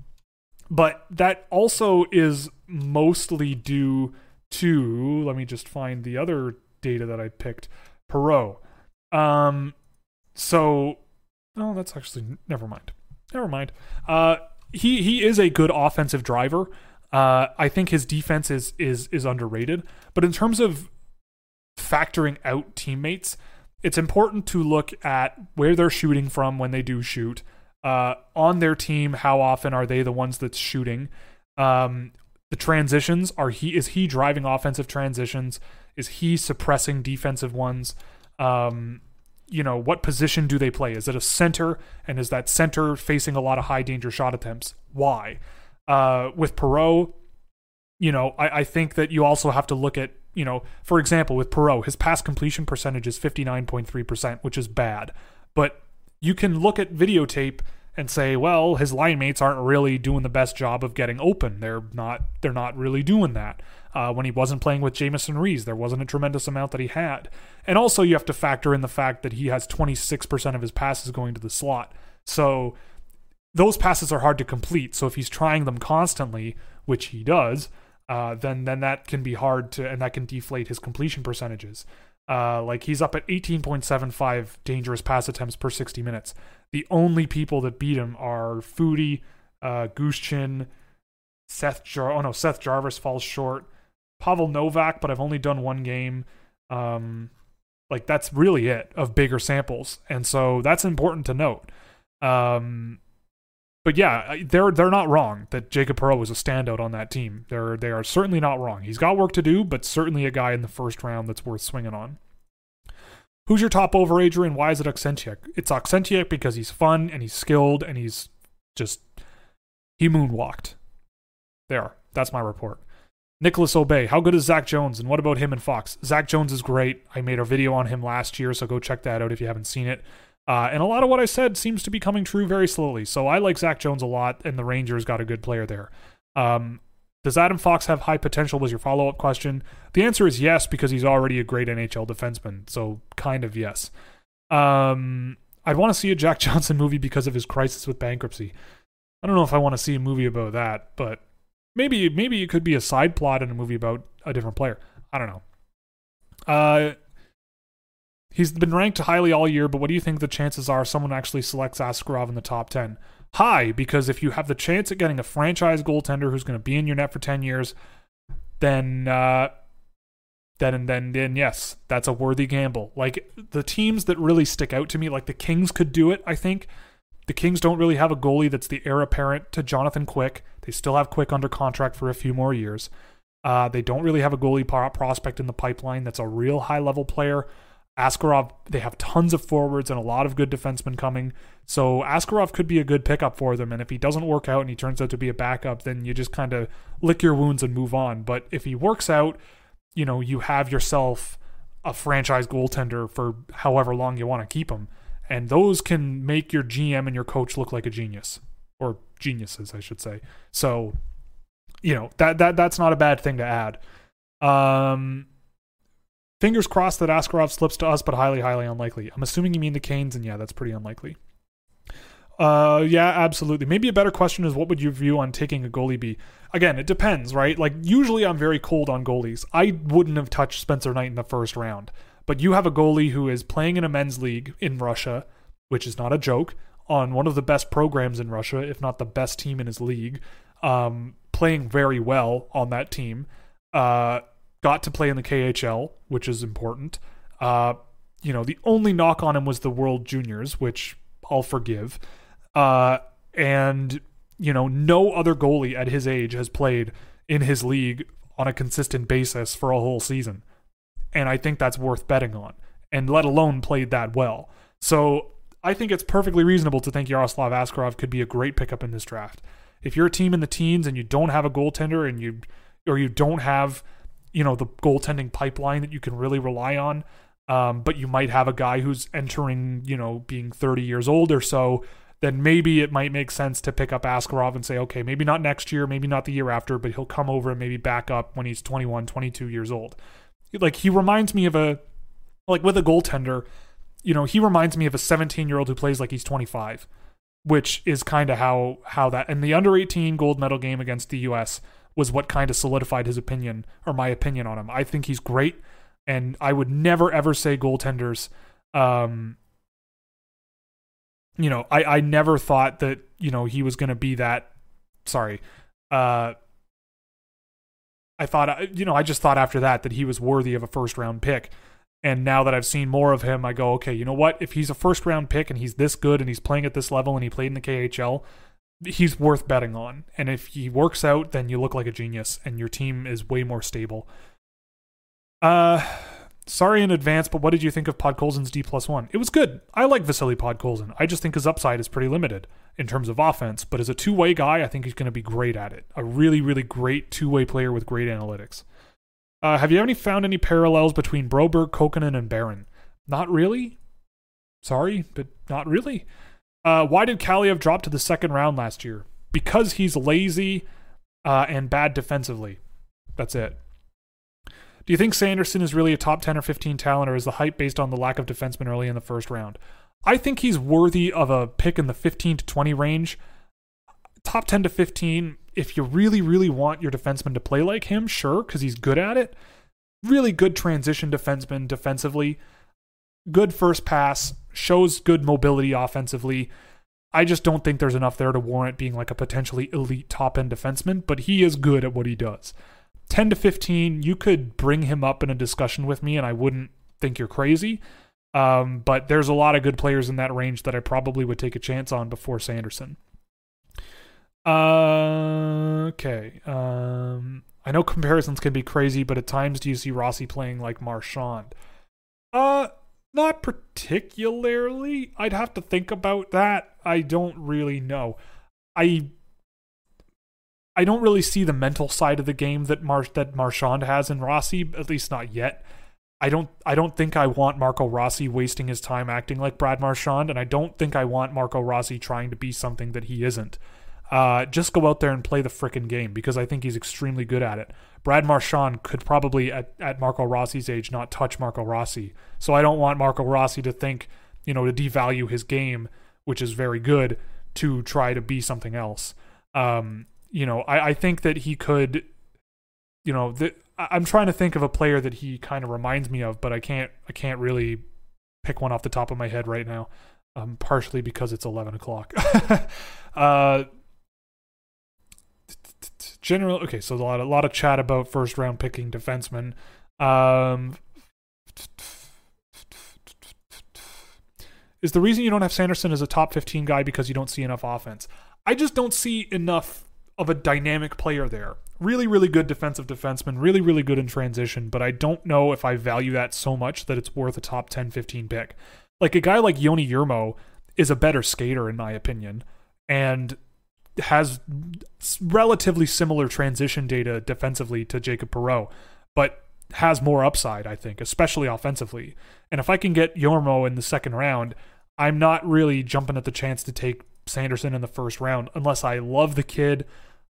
but that also is mostly due to, let me just find the other data that I picked, Perreault. Um, so, oh, that's actually, never mind. Never mind. Uh, he, he is a good offensive driver. Uh, I think his defense is is is underrated. But in terms of factoring out teammates, it's important to look at where they're shooting from when they do shoot. Uh, on their team, how often are they the ones that's shooting? Um, the transitions are he is he driving offensive transitions? Is he suppressing defensive ones? Um, you know, what position do they play? Is it a center? And is that center facing a lot of high danger shot attempts? Why? Uh, with Perreault, you know, I, I think that you also have to look at, you know, for example, with Perreault, his pass completion percentage is 59.3%, which is bad. But you can look at videotape and say, well, his line mates aren't really doing the best job of getting open. They're not they're not really doing that. Uh, when he wasn't playing with Jamieson Rees, there wasn't a tremendous amount that he had. And also you have to factor in the fact that he has 26% of his passes going to the slot. So those passes are hard to complete. So if he's trying them constantly, which he does, uh, then then that can be hard to, and that can deflate his completion percentages. Uh, like he's up at 18.75 dangerous pass attempts per 60 minutes. The only people that beat him are Foudy, uh, Gushchin, Seth Jar. Oh no, Seth Jarvis falls short. Pavel Novak, but I've only done one game. Um, like that's really it of bigger samples, and so that's important to note. Um, but yeah, they're they're not wrong that Jacob Perreault was a standout on that team. They're they are certainly not wrong. He's got work to do, but certainly a guy in the first round that's worth swinging on. Who's your top overager and why is it Oksentyuk? It's Oksentyuk because he's fun and he's skilled and he's just he moonwalked. There, that's my report. Nicholas Obey, how good is Zach Jones and what about him and Fox? Zach Jones is great. I made a video on him last year, so go check that out if you haven't seen it. Uh, and a lot of what I said seems to be coming true very slowly. So I like Zach Jones a lot, and the Rangers got a good player there. Um, does Adam Fox have high potential? Was your follow up question? The answer is yes, because he's already a great NHL defenseman. So kind of yes. Um, I'd want to see a Jack *laughs* Johnson movie because of his crisis with bankruptcy. I don't know if I want to see a movie about that, but maybe maybe it could be a side plot in a movie about a different player. I don't know. Uh, He's been ranked highly all year, but what do you think the chances are someone actually selects Askarov in the top 10? High, because if you have the chance at getting a franchise goaltender who's going to be in your net for 10 years, then uh, then then then yes, that's a worthy gamble. Like the teams that really stick out to me, like the Kings could do it, I think. The Kings don't really have a goalie that's the heir apparent to Jonathan Quick. They still have Quick under contract for a few more years. Uh, they don't really have a goalie prospect in the pipeline that's a real high level player. Askarov, they have tons of forwards and a lot of good defensemen coming. So Askarov could be a good pickup for them. And if he doesn't work out and he turns out to be a backup, then you just kind of lick your wounds and move on. But if he works out, you know, you have yourself a franchise goaltender for however long you want to keep him. And those can make your GM and your coach look like a genius. Or geniuses, I should say. So, you know, that that that's not a bad thing to add. Um Fingers crossed that Askarov slips to us, but highly, highly unlikely. I'm assuming you mean the Canes, and yeah, that's pretty unlikely. Uh, yeah, absolutely. Maybe a better question is what would you view on taking a goalie be? Again, it depends, right? Like usually I'm very cold on goalies. I wouldn't have touched Spencer Knight in the first round, But you have a goalie who is playing in a men's league in Russia, which is not a joke, on one of the best programs in Russia, if not the best team in his league, um, playing very well on that team. Uh, got to play in the KHL, which is important. Uh, you know, the only knock on him was the World Juniors, which I'll forgive. Uh, and you know, no other goalie at his age has played in his league on a consistent basis for a whole season. And I think that's worth betting on, and let alone played that well. So I think it's perfectly reasonable to think Yaroslav Askarov could be a great pickup in this draft. If you're a team in the teens and you don't have a goaltender and you or you don't have, you know, the goaltending pipeline that you can really rely on, um, but you might have a guy who's entering, you know, being 30 years old or so, then maybe it might make sense to pick up Askarov and say, okay, maybe not next year, maybe not the year after, but he'll come over and maybe back up when he's 21, 22 years old. Like he reminds me of a, like with a goaltender, you know, he reminds me of a 17 year old who plays like he's 25, which is kind of how how that and the under 18 gold medal game against the U.S. was what kind of solidified his opinion or my opinion on him. I think he's great, and I would never ever say goaltenders. Um, you know, I I never thought that you know he was going to be that. Sorry, uh, I thought you know I just thought after that that he was worthy of a first round pick. And now that I've seen more of him, I go, okay, you know what? If he's a first round pick and he's this good and he's playing at this level and he played in the KHL, he's worth betting on. And if he works out, then you look like a genius and your team is way more stable. Uh sorry in advance, but what did you think of Podkolzin's D plus one? It was good. I like Vasily Podkolzin. I just think his upside is pretty limited in terms of offense, but as a two way guy, I think he's going to be great at it. A really, really great two way player with great analytics. Uh, have you any found any parallels between Broberg, Kokkonen, and Barron? Not really. Sorry, but not really. Uh, why did Kaliyev drop to the second round last year? Because he's lazy uh, and bad defensively. That's it. Do you think Sanderson is really a top 10 or 15 talent, or is the hype based on the lack of defensemen early in the first round? I think he's worthy of a pick in the 15 to 20 range. Top 10 to 15, if you really, really want your defenseman to play like him, sure, because he's good at it. Really good transition defenseman defensively. Good first pass, shows good mobility offensively. I just don't think there's enough there to warrant being like a potentially elite top end defenseman, but he is good at what he does. 10 to 15, you could bring him up in a discussion with me and I wouldn't think you're crazy. Um, but there's a lot of good players in that range that I probably would take a chance on before Sanderson. Uh, okay. Um, I know comparisons can be crazy, but at times do you see Rossi playing like Marchand? Uh, not particularly. I'd have to think about that. I don't really know. I I don't really see the mental side of the game that Mar- that Marchand has in Rossi, at least not yet. I don't I don't think I want Marco Rossi wasting his time acting like Brad Marchand, and I don't think I want Marco Rossi trying to be something that he isn't. Uh, just go out there and play the frickin' game because I think he's extremely good at it. Brad Marchand could probably, at, at Marco Rossi's age, not touch Marco Rossi. So I don't want Marco Rossi to think, you know, to devalue his game, which is very good, to try to be something else. Um, you know, I, I think that he could, you know, the, I'm trying to think of a player that he kind of reminds me of, but I can't, I can't really pick one off the top of my head right now. Um, partially because it's 11 o'clock. *laughs* uh, general okay so a lot a lot of chat about first round picking defensemen. Um is the reason you don't have Sanderson as a top 15 guy because you don't see enough offense? I just don't see enough of a dynamic player there. Really really good defensive defenseman really really good in transition but I don't know if I value that so much that it's worth a top 10 15 pick. Like a guy like Joni Jurmo is a better skater in my opinion and has relatively similar transition data defensively to Jacob Perreault, but has more upside, I think, especially offensively. And if I can get Jurmo in the second round, I'm not really jumping at the chance to take Sanderson in the first round unless I love the kid.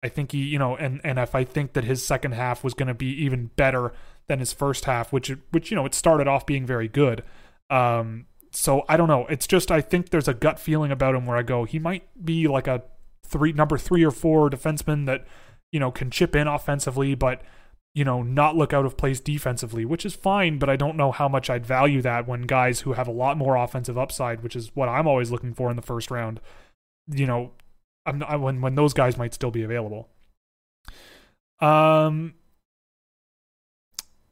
I think he, you know, and and if I think that his second half was going to be even better than his first half, which which you know it started off being very good. Um, so I don't know. It's just I think there's a gut feeling about him where I go, he might be like a three number three or four defenseman that you know can chip in offensively, but you know, not look out of place defensively, which is fine, but I don't know how much I'd value that when guys who have a lot more offensive upside, which is what I'm always looking for in the first round, you know, I'm not, when when those guys might still be available. Um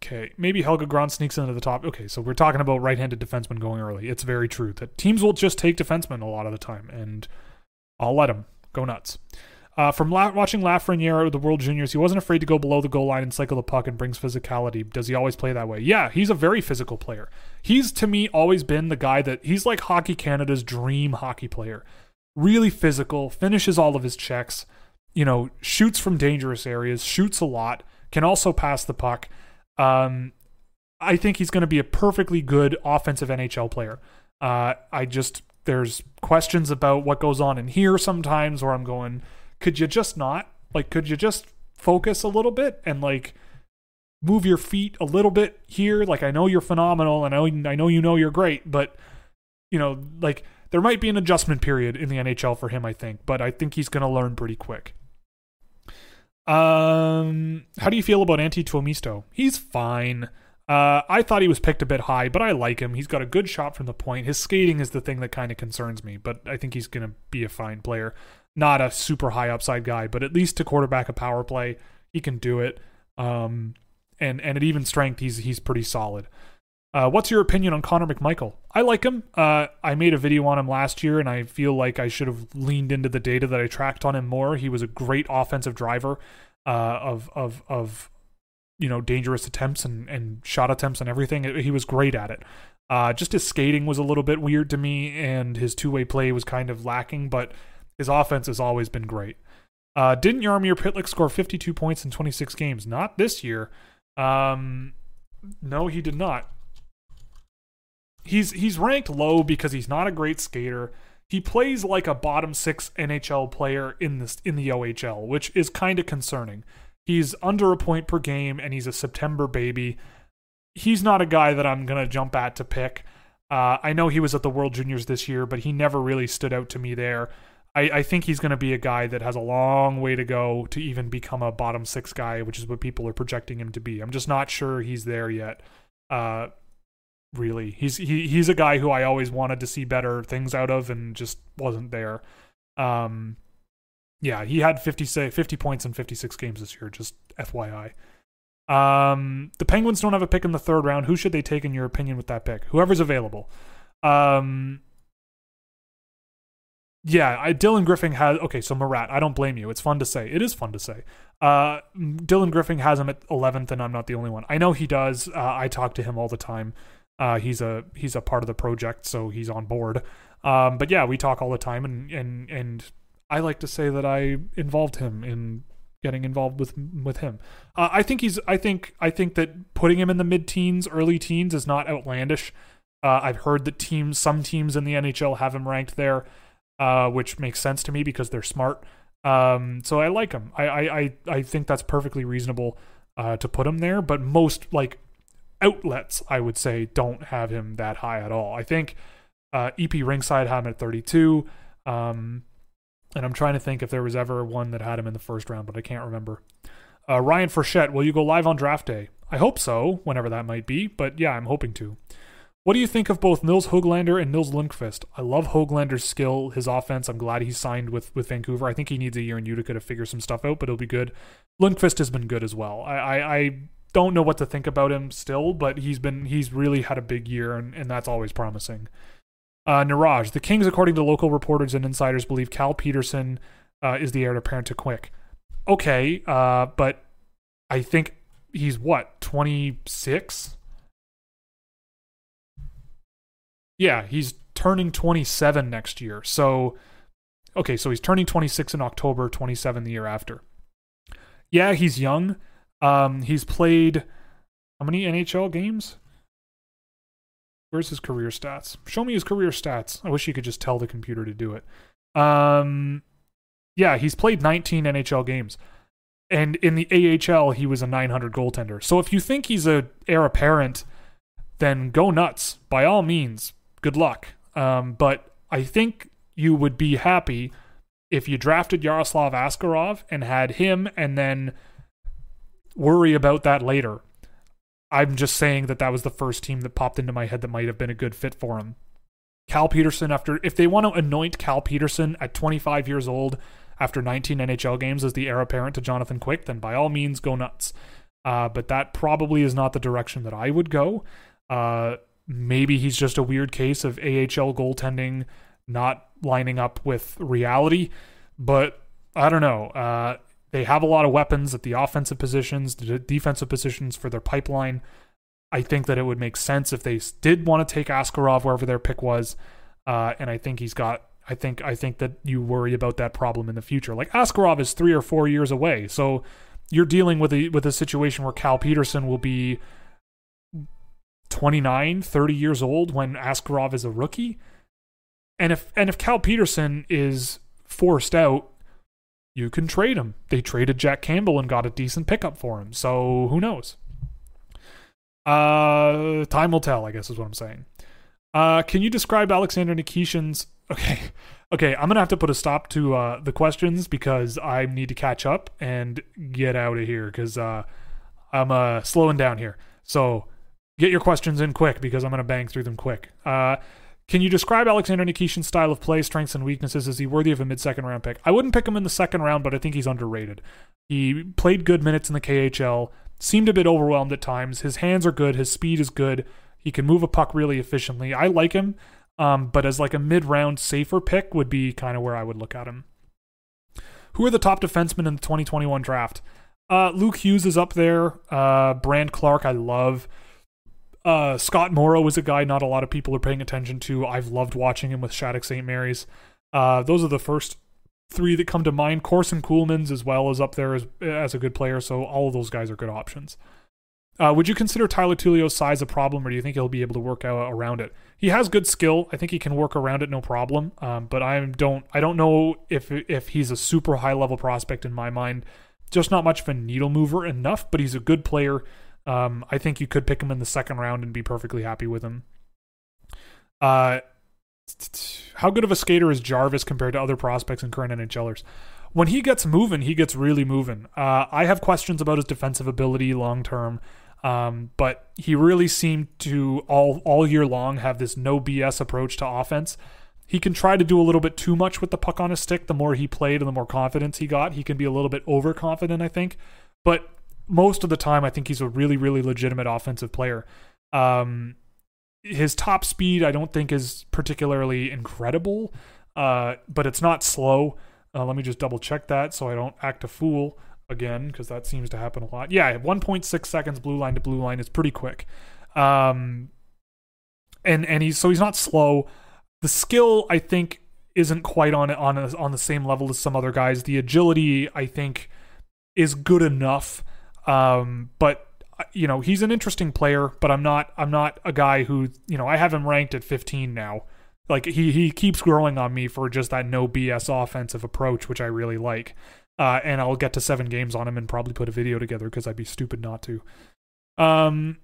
Okay, maybe Helge Grans sneaks into the top. Okay, so we're talking about right-handed defensemen going early. It's very true that teams will just take defensemen a lot of the time, and I'll let them go nuts. Uh, from la- watching Lafreniere at the World Juniors, he wasn't afraid to go below the goal line and cycle the puck and brings physicality. Does he always play that way? Yeah, he's a very physical player. He's, to me, always been the guy that he's like Hockey Canada's dream hockey player. Really physical, finishes all of his checks, you know, shoots from dangerous areas, shoots a lot, can also pass the puck. Um, I think he's going to be a perfectly good offensive NHL player. Uh, I just, there's questions about what goes on in here sometimes where I'm going, could you just not? Like could you just focus a little bit and like move your feet a little bit here? Like i know you're phenomenal and i know i know you know you're great but you know like there might be an adjustment period in the nhl for him i think but i think he's going to learn pretty quick. Um how do you feel about antti tuomisto? He's fine uh, I thought he was picked a bit high, but I like him. He's got a good shot from the point. His skating is the thing that kind of concerns me, but I think he's going to be a fine player not a super high upside guy, but at least to quarterback a power play, he can do it. Um, and and at even strength, he's he's pretty solid. Uh, what's your opinion on Connor McMichael? I like him. Uh, I made a video on him last year, and I feel like I should have leaned into the data that I tracked on him more. He was a great offensive driver uh, of of of you know dangerous attempts and and shot attempts and everything. He was great at it. Uh, just his skating was a little bit weird to me, and his two way play was kind of lacking, but his offense has always been great. Uh, didn't Jaromir Pytlik score 52 points in 26 games? Not this year. Um, no, he did not. He's he's ranked low because he's not a great skater. He plays like a bottom six NHL player in this in the OHL, which is kind of concerning. He's under a point per game, and he's a September baby. He's not a guy that I'm gonna jump at to pick. Uh, I know he was at the World Juniors this year, but he never really stood out to me there. I, I think he's going to be a guy that has a long way to go to even become a bottom six guy, which is what people are projecting him to be. I'm just not sure he's there yet. Uh, really, he's he, he's a guy who I always wanted to see better things out of, and just wasn't there. Um, yeah, he had 50, say 50 points in 56 games this year. Just FYI. Um, the Penguins don't have a pick in the third round. Who should they take in your opinion with that pick? Whoever's available. Um, yeah, I, Dylan Griffin has okay. So Marat, I don't blame you. It's fun to say. It is fun to say. Uh, Dylan Griffin has him at 11th, and I'm not the only one. I know he does. Uh, I talk to him all the time. Uh, he's a he's a part of the project, so he's on board. Um, but yeah, we talk all the time, and and and I like to say that I involved him in getting involved with with him. Uh, I think he's. I think I think that putting him in the mid teens, early teens, is not outlandish. Uh, I've heard that teams, some teams in the NHL, have him ranked there uh, which makes sense to me because they're smart. Um, so I like him. I, I, I, think that's perfectly reasonable uh, to put him there. But most like outlets, I would say, don't have him that high at all. I think uh, EP Ringside had him at 32. Um, and I'm trying to think if there was ever one that had him in the first round, but I can't remember. Uh, Ryan Frechette, will you go live on draft day? I hope so, whenever that might be. But yeah, I'm hoping to. What do you think of both Nils Hoglander and Nils Lundkvist? I love Hoglander's skill, his offense. I'm glad he signed with, with Vancouver. I think he needs a year in Utica to figure some stuff out, but it'll be good. Lundkvist has been good as well. I, I, I don't know what to think about him still, but he's been he's really had a big year, and, and that's always promising. Uh, Niraj, the Kings, according to local reporters and insiders, believe Cal Petersen uh, is the heir apparent to Quick. Okay, uh, but I think he's what 26 Yeah, he's turning 27 next year. So, okay, so he's turning 26 in October, 27 the year after. Yeah, he's young. Um, he's played how many NHL games? Where's his career stats? Show me his career stats. I wish you could just tell the computer to do it. Um, yeah, he's played 19 NHL games. And in the AHL, he was a 900 goaltender. So if you think he's a heir apparent, then go nuts. By all means, good luck. Um, but I think you would be happy if you drafted Yaroslav Askarov and had him and then worry about that later. I'm just saying that that was the first team that popped into my head that might have been a good fit for him. Cal Petersen, after if they want to anoint Cal Petersen at 25 years old after 19 NHL games as the heir apparent to Jonathan Quick, then by all means go nuts. Uh, but that probably is not the direction that I would go. Uh, maybe he's just a weird case of AHL goaltending not lining up with reality, but I don't know. Uh, they have a lot of weapons at the offensive positions, the defensive positions for their pipeline. I think that it would make sense if they did want to take Askarov wherever their pick was, uh, and I think he's got. I think I think that you worry about that problem in the future. Like Askarov is three or four years away, so you're dealing with a with a situation where Cal Petersen will be 29, 30 years old when Askarov is a rookie. And if and if Cal Petersen is forced out, you can trade him. They traded Jack Campbell and got a decent pickup for him. So who knows? Uh, time will tell. I guess is what I'm saying. Uh, can you describe Alexander Nikishin's? *laughs* Okay, okay. I'm gonna have to put a stop to uh, the questions because I need to catch up and get out of here because uh, I'm uh, slowing down here. So get your questions in quick because I'm gonna bang through them quick. Uh, can you describe Alexander Nikishin's style of play, strengths, and weaknesses? Is he worthy of a mid second round pick? I wouldn't pick him in the second round, but I think he's underrated. He played good minutes in the KHL, seemed a bit overwhelmed at times. His hands are good, his speed is good. He can move a puck really efficiently. I like him, um, but as like a mid round safer pick would be kind of where I would look at him. Who are the top defensemen in the 2021 draft? Uh, Luke Hughes is up there. Uh, Brandt Clarke, I love. Uh, Scott Morrow is a guy not a lot of people are paying attention to. I've loved watching him with Shattuck St. Mary's. Uh, those are the first three that come to mind. Corson Ceulemans as well is up there as, as a good player, so all of those guys are good options. Uh, would you consider Tyler Tullio's size a problem, or do you think he'll be able to work out around it? He has good skill. I think he can work around it no problem. Um, but I don't I don't know if if he's a super high level prospect in my mind. Just not much of a needle mover enough, but he's a good player. Um, I think you could pick him in the second round and be perfectly happy with him. Uh, how good of a skater is Jarvis compared to other prospects and current NHLers? When he gets moving, he gets really moving. Uh, I have questions about his defensive ability long term, um, but he really seemed to all all year long have this no BS approach to offense. He can try to do a little bit too much with the puck on his stick. The more he played and the more confidence he got, he can be a little bit overconfident, I think. But most of the time, I think he's a really, really legitimate offensive player. Um, his top speed, I don't think, is particularly incredible, uh, but it's not slow. Uh, let me just double check that so I don't act a fool again, because that seems to happen a lot. Yeah, 1.6 seconds blue line to blue line is pretty quick. Um, and and he's so he's not slow. The skill, I think, isn't quite on on on the same level as some other guys. The agility, I think, is good enough um, but uh, you know, he's an interesting player, but I'm not I'm not a guy who, you know, I have him ranked at 15 now. Like he he keeps growing on me for just that no BS offensive approach, which I really like. Uh, and I'll get to seven games on him and probably put a video together because I'd be stupid not to. Um,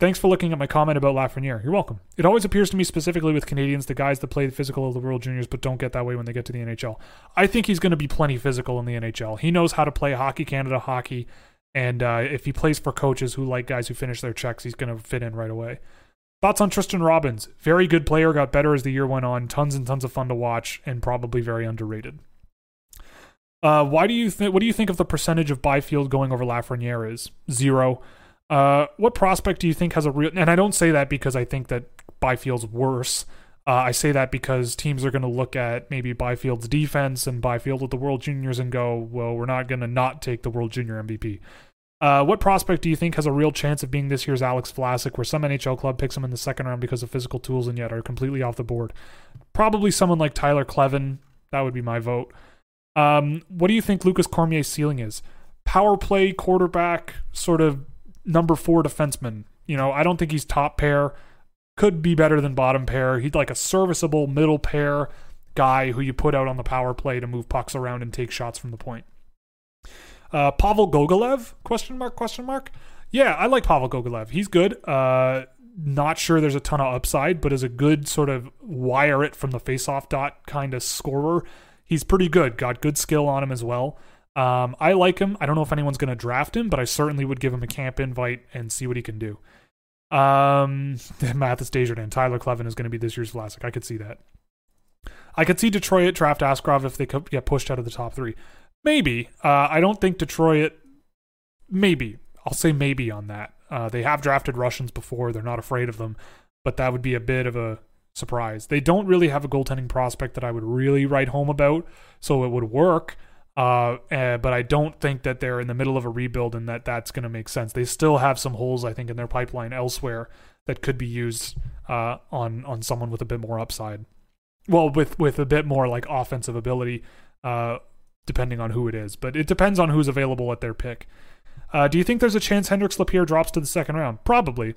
thanks for looking at my comment about Lafreniere. You're welcome. It always appears to me, specifically with Canadians, the guys that play the physical of the World Juniors but don't get that way when they get to the NHL. I think he's going to be plenty physical in the NHL. He knows how to play Hockey Canada hockey. And uh, if he plays for coaches who like guys who finish their checks, he's going to fit in right away. Thoughts on Tristen Robins? Very good player, got better as the year went on. Tons and tons of fun to watch, and probably very underrated. Uh, why do you think? What do you think of the percentage of Byfield going over Lafreniere is zero? Uh, what prospect do you think has a real? And I don't say that because I think that Byfield's worse. Uh, I say that because teams are going to look at maybe Byfield's defense and Byfield at the World Juniors and go, well, we're not going to not take the World Junior MVP. Uh, what prospect do you think has a real chance of being this year's Alex Vlasic, where some NHL club picks him in the second round because of physical tools and yet are completely off the board? Probably someone like Tyler Kleven. That would be my vote. Um, what do you think Lukas Cormier's ceiling is? Power play quarterback, sort of number four defenseman. You know, I don't think he's top pair could be better than bottom pair. He's like a serviceable middle pair guy who you put out on the power play to move pucks around and take shots from the point. Uh, Pavel Gogolev? Question mark? Question mark? Yeah, I like Pavel Gogolev. He's good. Uh, not sure there's a ton of upside, but as a good sort of wire it from the faceoff dot kind of scorer, he's pretty good. Got good skill on him as well. Um, I like him. I don't know if anyone's going to draft him, but I certainly would give him a camp invite and see what he can do. Um, *laughs* Mathis Desjardins, Tyler Kleven is going to be this year's Vlasic. I could see that. I could see Detroit draft Askarov if they could get pushed out of the top three. Maybe. Uh, I don't think Detroit. Maybe. I'll say maybe on that. Uh, they have drafted Russians before. They're not afraid of them, but that would be a bit of a surprise. They don't really have a goaltending prospect that I would really write home about, so it would work. Uh, uh, but I don't think that they're in the middle of a rebuild and that that's going to make sense. They still have some holes, I think, in their pipeline elsewhere that could be used uh, on on someone with a bit more upside. Well, with with a bit more like offensive ability, uh, depending on who it is. But it depends on who's available at their pick. Uh, do you think there's a chance Hendrix Lapierre drops to the second round? Probably.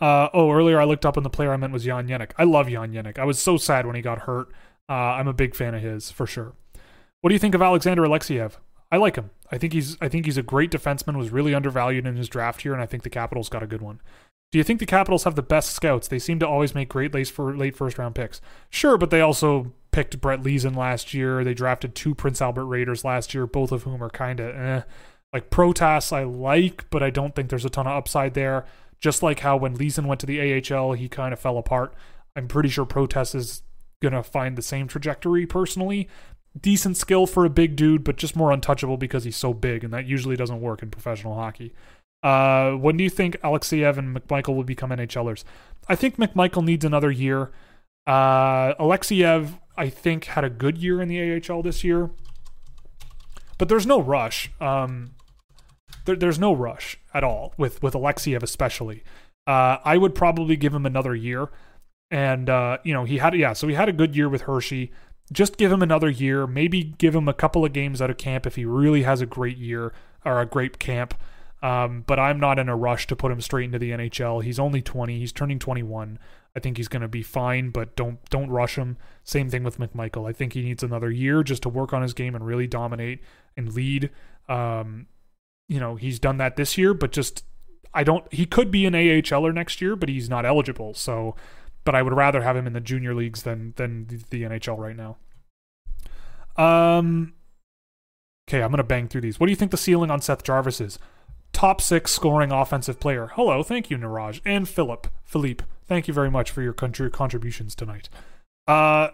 Uh, oh, earlier I looked up and the player I meant was Jan Jenik. I love Jan Jenik. I was so sad when he got hurt. I'm a big fan of his for sure. What do you think of Alexander Alexeyev? I like him. I think he's I think he's a great defenseman. Was really undervalued in his draft here, and I think the Capitals got a good one. Do you think the Capitals have the best scouts? They seem to always make great late for late first round picks. Sure, but they also picked Brett Leason last year. They drafted two Prince Albert Raiders last year, both of whom are kind of eh. Like Protas, I like, but I don't think there's a ton of upside there. Just like how when Leeson went to the AHL, he kind of fell apart. I'm pretty sure Protas is gonna find the same trajectory personally. Decent skill for a big dude, but just more untouchable because he's so big, and that usually doesn't work in professional hockey. Uh, when do you think Alexeyev and McMichael will become NHLers? I think McMichael needs another year. Uh, Alexeyev, I think, had a good year in the AHL this year, but there's no rush. Um, there, there's no rush at all with with Alexeyev especially. Uh, I would probably give him another year, and uh, you know he had yeah, so he had a good year with Hershey. Just give him another year. Maybe give him a couple of games out of camp if he really has a great year or a great camp. Um, but I'm not in a rush to put him straight into the NHL. He's only 20. He's turning 21. I think he's going to be fine, but don't don't rush him. Same thing with McMichael. I think he needs another year just to work on his game and really dominate and lead. Um, you know, he's done that this year, but just I don't. He could be an AHLer next year, but he's not eligible. So, but I would rather have him in the junior leagues than than the, NHL right now. Um. Okay, I'm gonna bang through these. What do you think the ceiling on Seth Jarvis is? Top six scoring offensive player. Hello, thank you, Niraj and Philip. Philippe, thank you very much for your contributions tonight. Uh,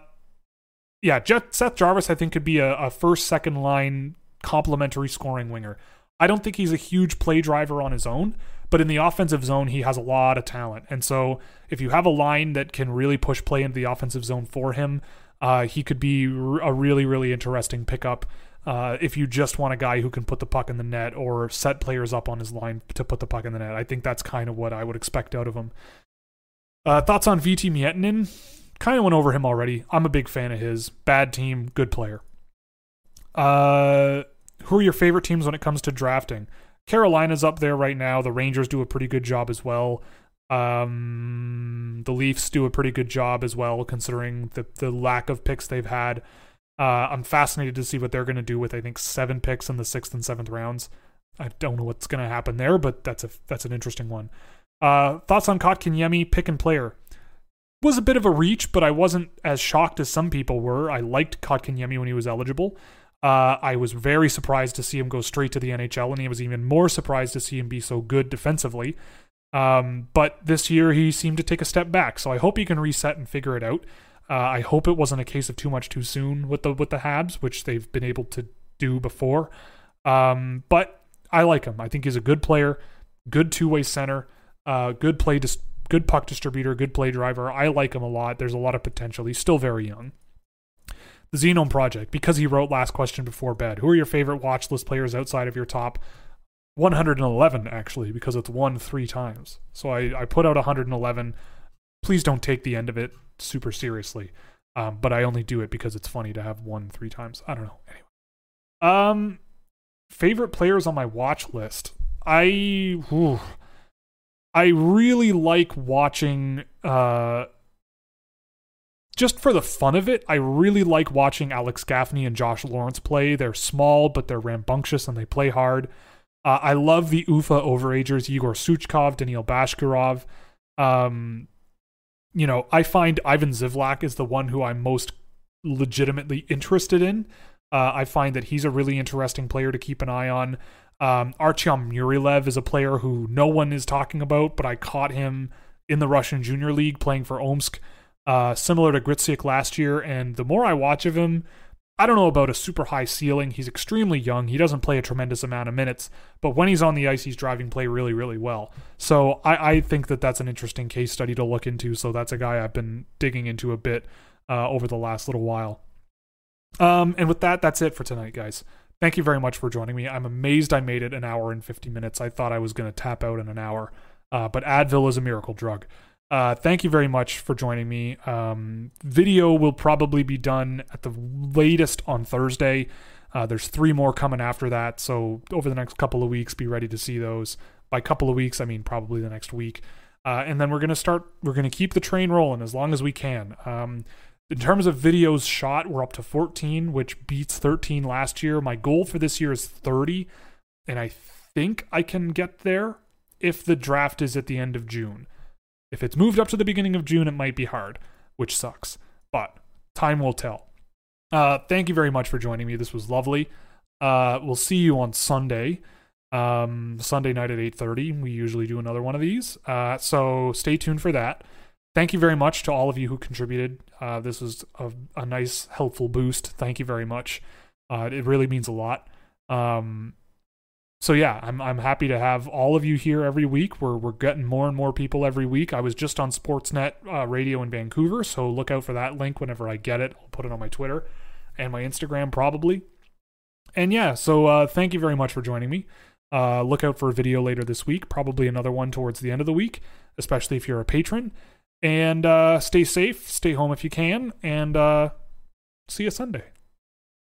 yeah, Seth Jarvis, I think, could be a, a first, second line complementary scoring winger. I don't think he's a huge play driver on his own, but in the offensive zone, he has a lot of talent. And so if you have a line that can really push play into the offensive zone for him, uh, he could be a really, really interesting pickup. Uh, if you just want a guy who can put the puck in the net or set players up on his line to put the puck in the net, I think that's kind of what I would expect out of him. Uh, thoughts on Veeti Miettinen? Kind of went over him already. I'm a big fan of his. Bad team, good player. Uh, who are your favorite teams when it comes to drafting? Carolina's up there right now. The Rangers do a pretty good job as well. Um, the Leafs do a pretty good job as well, considering the the lack of picks they've had. Uh, I'm fascinated to see what they're going to do with I think seven picks in the sixth and seventh rounds. I don't know what's going to happen there, but that's a that's an interesting one. Uh, thoughts on Kotkaniemi pick and player? Was a bit of a reach, but I wasn't as shocked as some people were. I liked Kotkaniemi when he was eligible. Uh, I was very surprised to see him go straight to the NHL, and he was even more surprised to see him be so good defensively. Um, but this year he seemed to take a step back, so I hope he can reset and figure it out. Uh, I hope it wasn't a case of too much too soon with the with the Habs, which they've been able to do before. Um, but I like him. I think he's a good player, good two way center, uh, good play, dis- good puck distributor, good play driver. I like him a lot. There's a lot of potential. He's still very young the Xenome Project, because he wrote Last Question Before Bed. Who are your favorite watch list players outside of your top 111, actually, because it's won three times. So I, I put out 111. Please don't take the end of it super seriously. Um, but I only do it because it's funny to have won three times. I don't know. Anyway. Um, favorite players on my watch list. I, whew, I really like watching uh just for the fun of it, I really like watching Alex Gaffney and Josh Lawrence play. They're small, but they're rambunctious and they play hard. Uh, I love the UFA overagers, Igor Suchkov, Daniil Bashkirov. Um, you know, I find Ivan Zivlak is the one who I'm most legitimately interested in. Uh, I find that he's a really interesting player to keep an eye on. Um, Artyom Murilev is a player who no one is talking about, but I caught him in the Russian Junior League playing for Omsk, uh, similar to Gricic last year. And the more I watch of him, I don't know about a super high ceiling. He's extremely young. He doesn't play a tremendous amount of minutes, but when he's on the ice, he's driving play really, really well. So I, I think that that's an interesting case study to look into. So that's a guy I've been digging into a bit uh, over the last little while. Um, and with that, that's it for tonight, guys. Thank you very much for joining me. I'm amazed I made it an hour and 50 minutes. I thought I was going to tap out in an hour, uh, but Advil is a miracle drug. Uh, thank you very much for joining me. Um, video will probably be done at the latest on Thursday. Uh, there's three more coming after that, so over the next couple of weeks, be ready to see those. By couple of weeks, I mean probably the next week. Uh, and then we're gonna start. We're gonna keep the train rolling as long as we can. Um, in terms of videos shot, we're up to 14, which beats 13 last year. My goal for this year is 30, and I think I can get there if the draft is at the end of June. If it's moved up to the beginning of June, it might be hard, which sucks, but time will tell. Uh, thank you very much for joining me. This was lovely. Uh, we'll see you on Sunday, um, Sunday night at 8:30. We usually do another one of these, uh, so stay tuned for that thank you very much to all of you who contributed. Uh, this was a, a, nice, helpful boost. Thank you very much. Uh, it really means a lot. Um, so yeah, I'm I'm happy to have all of you here every week. We're we're getting more and more people every week. I was just on Sportsnet uh, Radio in Vancouver, so look out for that link whenever I get it. I'll put it on my Twitter and my Instagram probably. And yeah, so uh, thank you very much for joining me. Uh, look out for a video later this week, probably another one towards the end of the week, especially if you're a patron. And uh, stay safe, stay home if you can, and uh, see you Sunday.